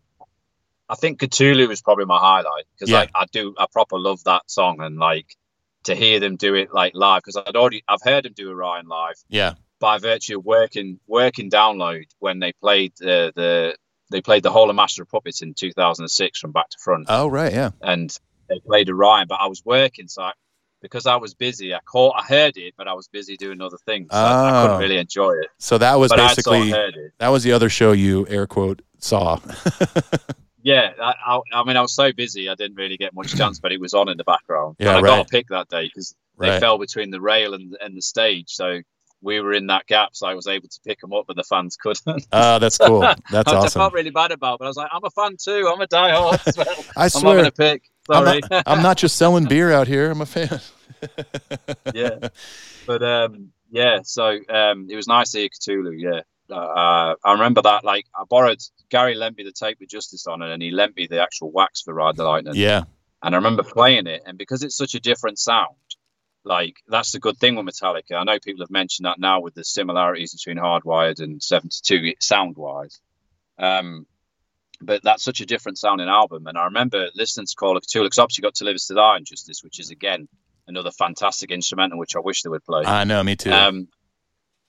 I think Cthulhu was probably my highlight because Yeah. like I do, I proper love that song and like to hear them do it like live because I'd already I've heard them do Orion live Yeah. by virtue of working working Download when they played uh, the they played the whole of Master of Puppets in 2006 from back to front Oh right. Yeah. and they played Orion but I was working so I, because I was busy I caught I heard it but I was busy doing other things so I, I Oh. couldn't ah. really enjoy it So that was but basically sort heard it that was the other show you air quote saw. yeah I, I, I mean I was so busy I didn't really get much chance but it was on in the background Yeah, and I right. got a pick that day because they right. fell between the rail and, and the stage so we were in that gap so I was able to pick them up but the fans couldn't Oh, that's cool. That's Which I awesome. felt really bad about, but I was like, I'm a fan too. I'm a diehard. as well. I I'm not going to pick. I'm Sorry. not, I'm not just selling beer out here. I'm a fan. yeah, but um, yeah. So um, it was nice to hear Cthulhu. Yeah, uh, I remember that. Like, I borrowed Gary lent me the tape with Justice on it, and he lent me the actual wax for Ride the Lightning. Yeah. And I remember playing it, and because it's such a different sound, like that's the good thing with Metallica. I know people have mentioned that now with the similarities between Hardwired and 72 sound wise. Um, but that's such a different sounding album. And I remember listening to Call of Cthulhu, because obviously got To Live Is to Die and Justice, which is again another fantastic instrumental, which I wish they would play. I know. Me too. Um,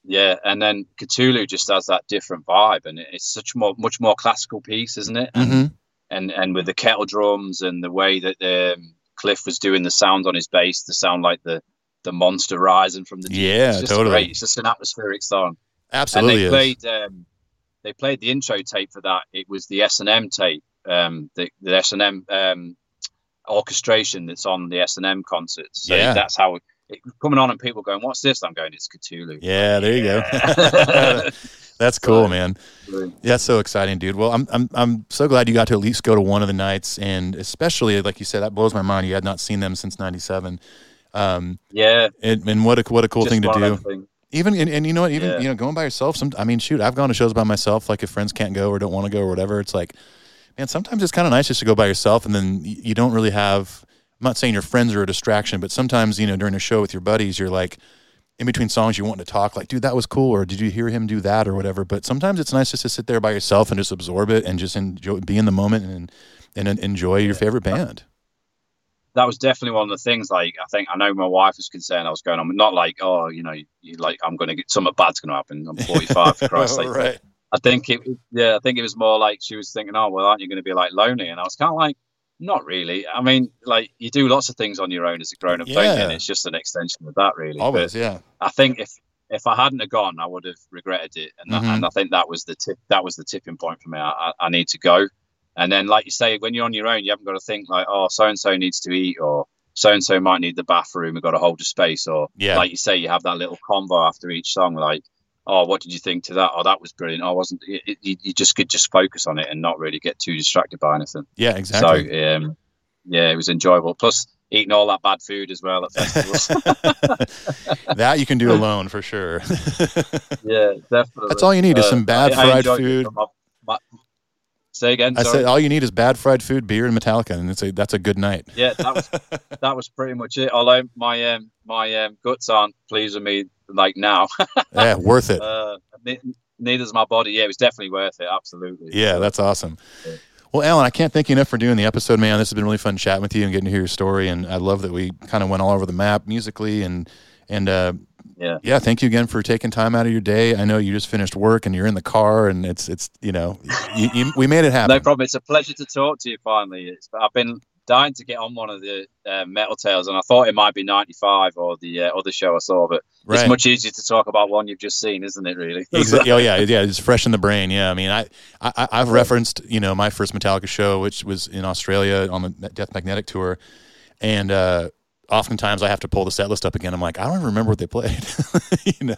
yeah, and then Cthulhu just has that different vibe, and it's such more, much more classical piece, isn't it? And hmm and and with the kettle drums and the way that um, Cliff was doing the sound on his bass, the sound like the the monster rising from the deep. Yeah, it's just totally. great. It's just an atmospheric song. Absolutely. and they is. played um, they played the intro tape for that. It was the S and M tape, um, the the S and M um, orchestration that's on the S and M concerts. So Yeah. that's how it, it coming on and people going, "What's this?" I'm going, "It's Cthulhu." Yeah. There you Yeah. go. That's cool, man. Yeah, so exciting, dude. Well, I'm I'm I'm so glad you got to at least go to one of the nights, and especially like you said, that blows my mind. You had not seen them since '97, um, yeah, and, and what a what a cool just thing to do. Even and, and you know what, even Yeah. you know, going by yourself. Some, I mean, shoot, I've gone to shows by myself. Like if friends can't go or don't want to go or whatever, it's like, man, sometimes it's kind of nice just to go by yourself, and then you don't really have. I'm not saying your friends are a distraction, but sometimes you know during a show with your buddies, you're like. In between songs, you want to talk like, dude, that was cool, or did you hear him do that, or whatever. But sometimes it's nice just to sit there by yourself and just absorb it and just enjoy, be in the moment and and enjoy your favorite band. that was definitely one of the things. Like, I think I know my wife was concerned I was going on, not like, oh, you know, you like I'm going to get something bad's going to happen. I'm 45 for Christ's sake. right? I think it, yeah, I think it was more like she was thinking, oh, well, aren't you going to be like lonely? And I was kind of like, not really. I mean, like you do lots of things on your own as a grown up, don't you? And it's just an extension of that, really. Always, But yeah. I think if if I hadn't have gone, I would have regretted it, and Mhm. and I think that was the tip. That was the tipping point for me. I, I, need to go, and then like you say, when you're on your own, you haven't got to think like, oh, so and so needs to eat, or so and so might need the bathroom. We've got to hold the space, or Yeah. like you say, you have that little convo after each song, like. Oh, what did you think to that? Oh, that was brilliant. Oh, wasn't it, it- you, just could just focus on it and not really get too distracted by anything. Yeah, exactly. So, um, yeah, it was enjoyable. Plus, eating all that bad food as well at festivals. that you can do alone for sure. yeah, definitely. That's all you need is some bad fried food. my- my- say again. I said all you need is bad fried food, beer, and Metallica, and it's a, that's a good night. yeah, that was that was pretty much it. Although my um my um guts aren't pleased with me like now. Yeah, worth it. uh, my body. Yeah, it was definitely worth it. Absolutely. Yeah, that's awesome. Well, Alan, I can't thank you enough for doing the episode, man. This has been really fun chatting with you and getting to hear your story. And I love that we kind of went all over the map musically and and uh, Yeah. yeah. Thank you again for taking time out of your day. I know you just finished work and you're in the car, and it's it's you know you, you, we made it happen. No problem. It's a pleasure to talk to you finally. It's, I've been dying to get on one of the uh, Metal Tales, and I thought it might be 95 or the uh, other show I saw, but Right. it's much easier to talk about one you've just seen, isn't it, really? Exactly. Oh yeah, yeah. It's fresh in the brain. Yeah. I mean, I, I I've referenced you know my first Metallica show, which was in Australia on the Death Magnetic tour, and uh, oftentimes I have to pull the set list up again. I'm like, I don't even remember what they played, you know.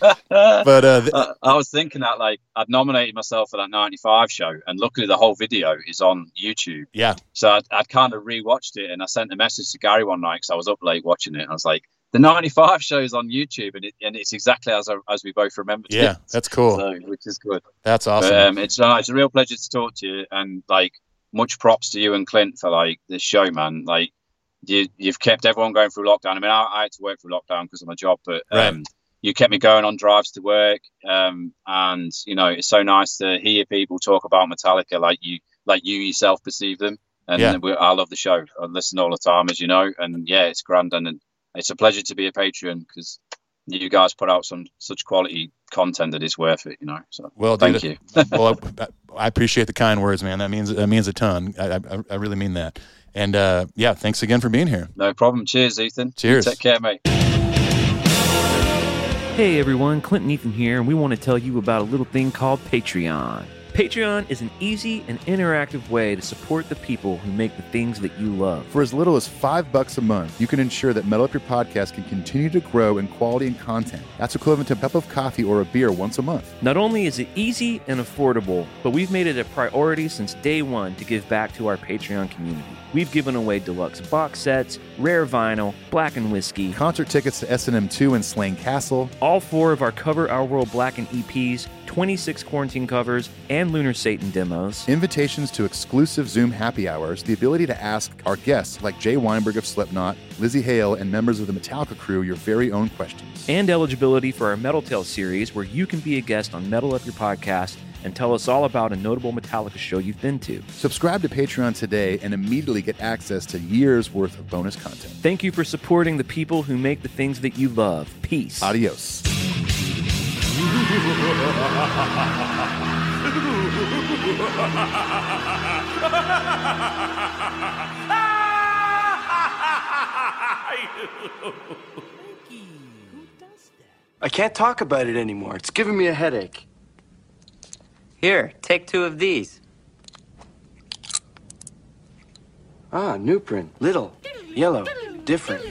But uh, th- Uh, I was thinking that like I'd nominated myself for that 95 show, and luckily the whole video is on YouTube. yeah, So I'd, I'd kind of rewatched it, and I sent a message to Gary one night because I was up late watching it. I was like, "The '95 show's on YouTube, and, it, and it's exactly as as we both remembered yeah, it." that's cool. So, which is good. That's awesome. But, um, it's uh, it's a real pleasure to talk to you, and like much props to you and Clint for like this show, man. Like you you've kept everyone going through lockdown. I mean, I, I had to work through lockdown because of my job, but Right. um, you kept me going on drives to work, um, and you know it's so nice to hear people talk about Metallica like you like you yourself perceive them. And Yeah. we, I love the show. I listen all the time, as you know, and yeah, it's grand, and, and it's a pleasure to be a patron because you guys put out some such quality content that is worth it. You know, so well, thank dude, you. well, I, I appreciate the kind words, man. That means that means a ton. I, I, I really mean that. And uh, yeah, thanks again for being here. No problem. Cheers, Ethan. Cheers. Take care, mate. Hey everyone, Clint and Ethan here, and we want to tell you about a little thing called Patreon. Patreon is an easy and interactive way to support the people who make the things that you love. For as little as five bucks a month, you can ensure that Metal Up Your Podcast can continue to grow in quality and content. That's equivalent to a cup of coffee or a beer once a month. Not only is it easy and affordable, but we've made it a priority since day one to give back to our Patreon community. We've given away deluxe box sets, rare vinyl, Blackened whiskey, Concert tickets to S&M2 and Slane Castle, all four of our Cover Our World Blackened EPs, 26 quarantine covers, and Lunar Satan demos. invitations to exclusive Zoom happy hours, the ability to ask our guests like Jay Weinberg of Slipknot, Lzzy Hale, and members of the Metallica crew your very own questions. and eligibility for our Metal Tale series, where you can be a guest on Metal Up Your Podcast and tell us all about a notable Metallica show you've been to. Subscribe to Patreon today and immediately get access to years worth of bonus content. Thank you for supporting the people who make the things that you love. Peace. Adios. I can't talk about it anymore. It's giving me a headache. Here, take two of these. Ah, Nuprin. Little, yellow, different.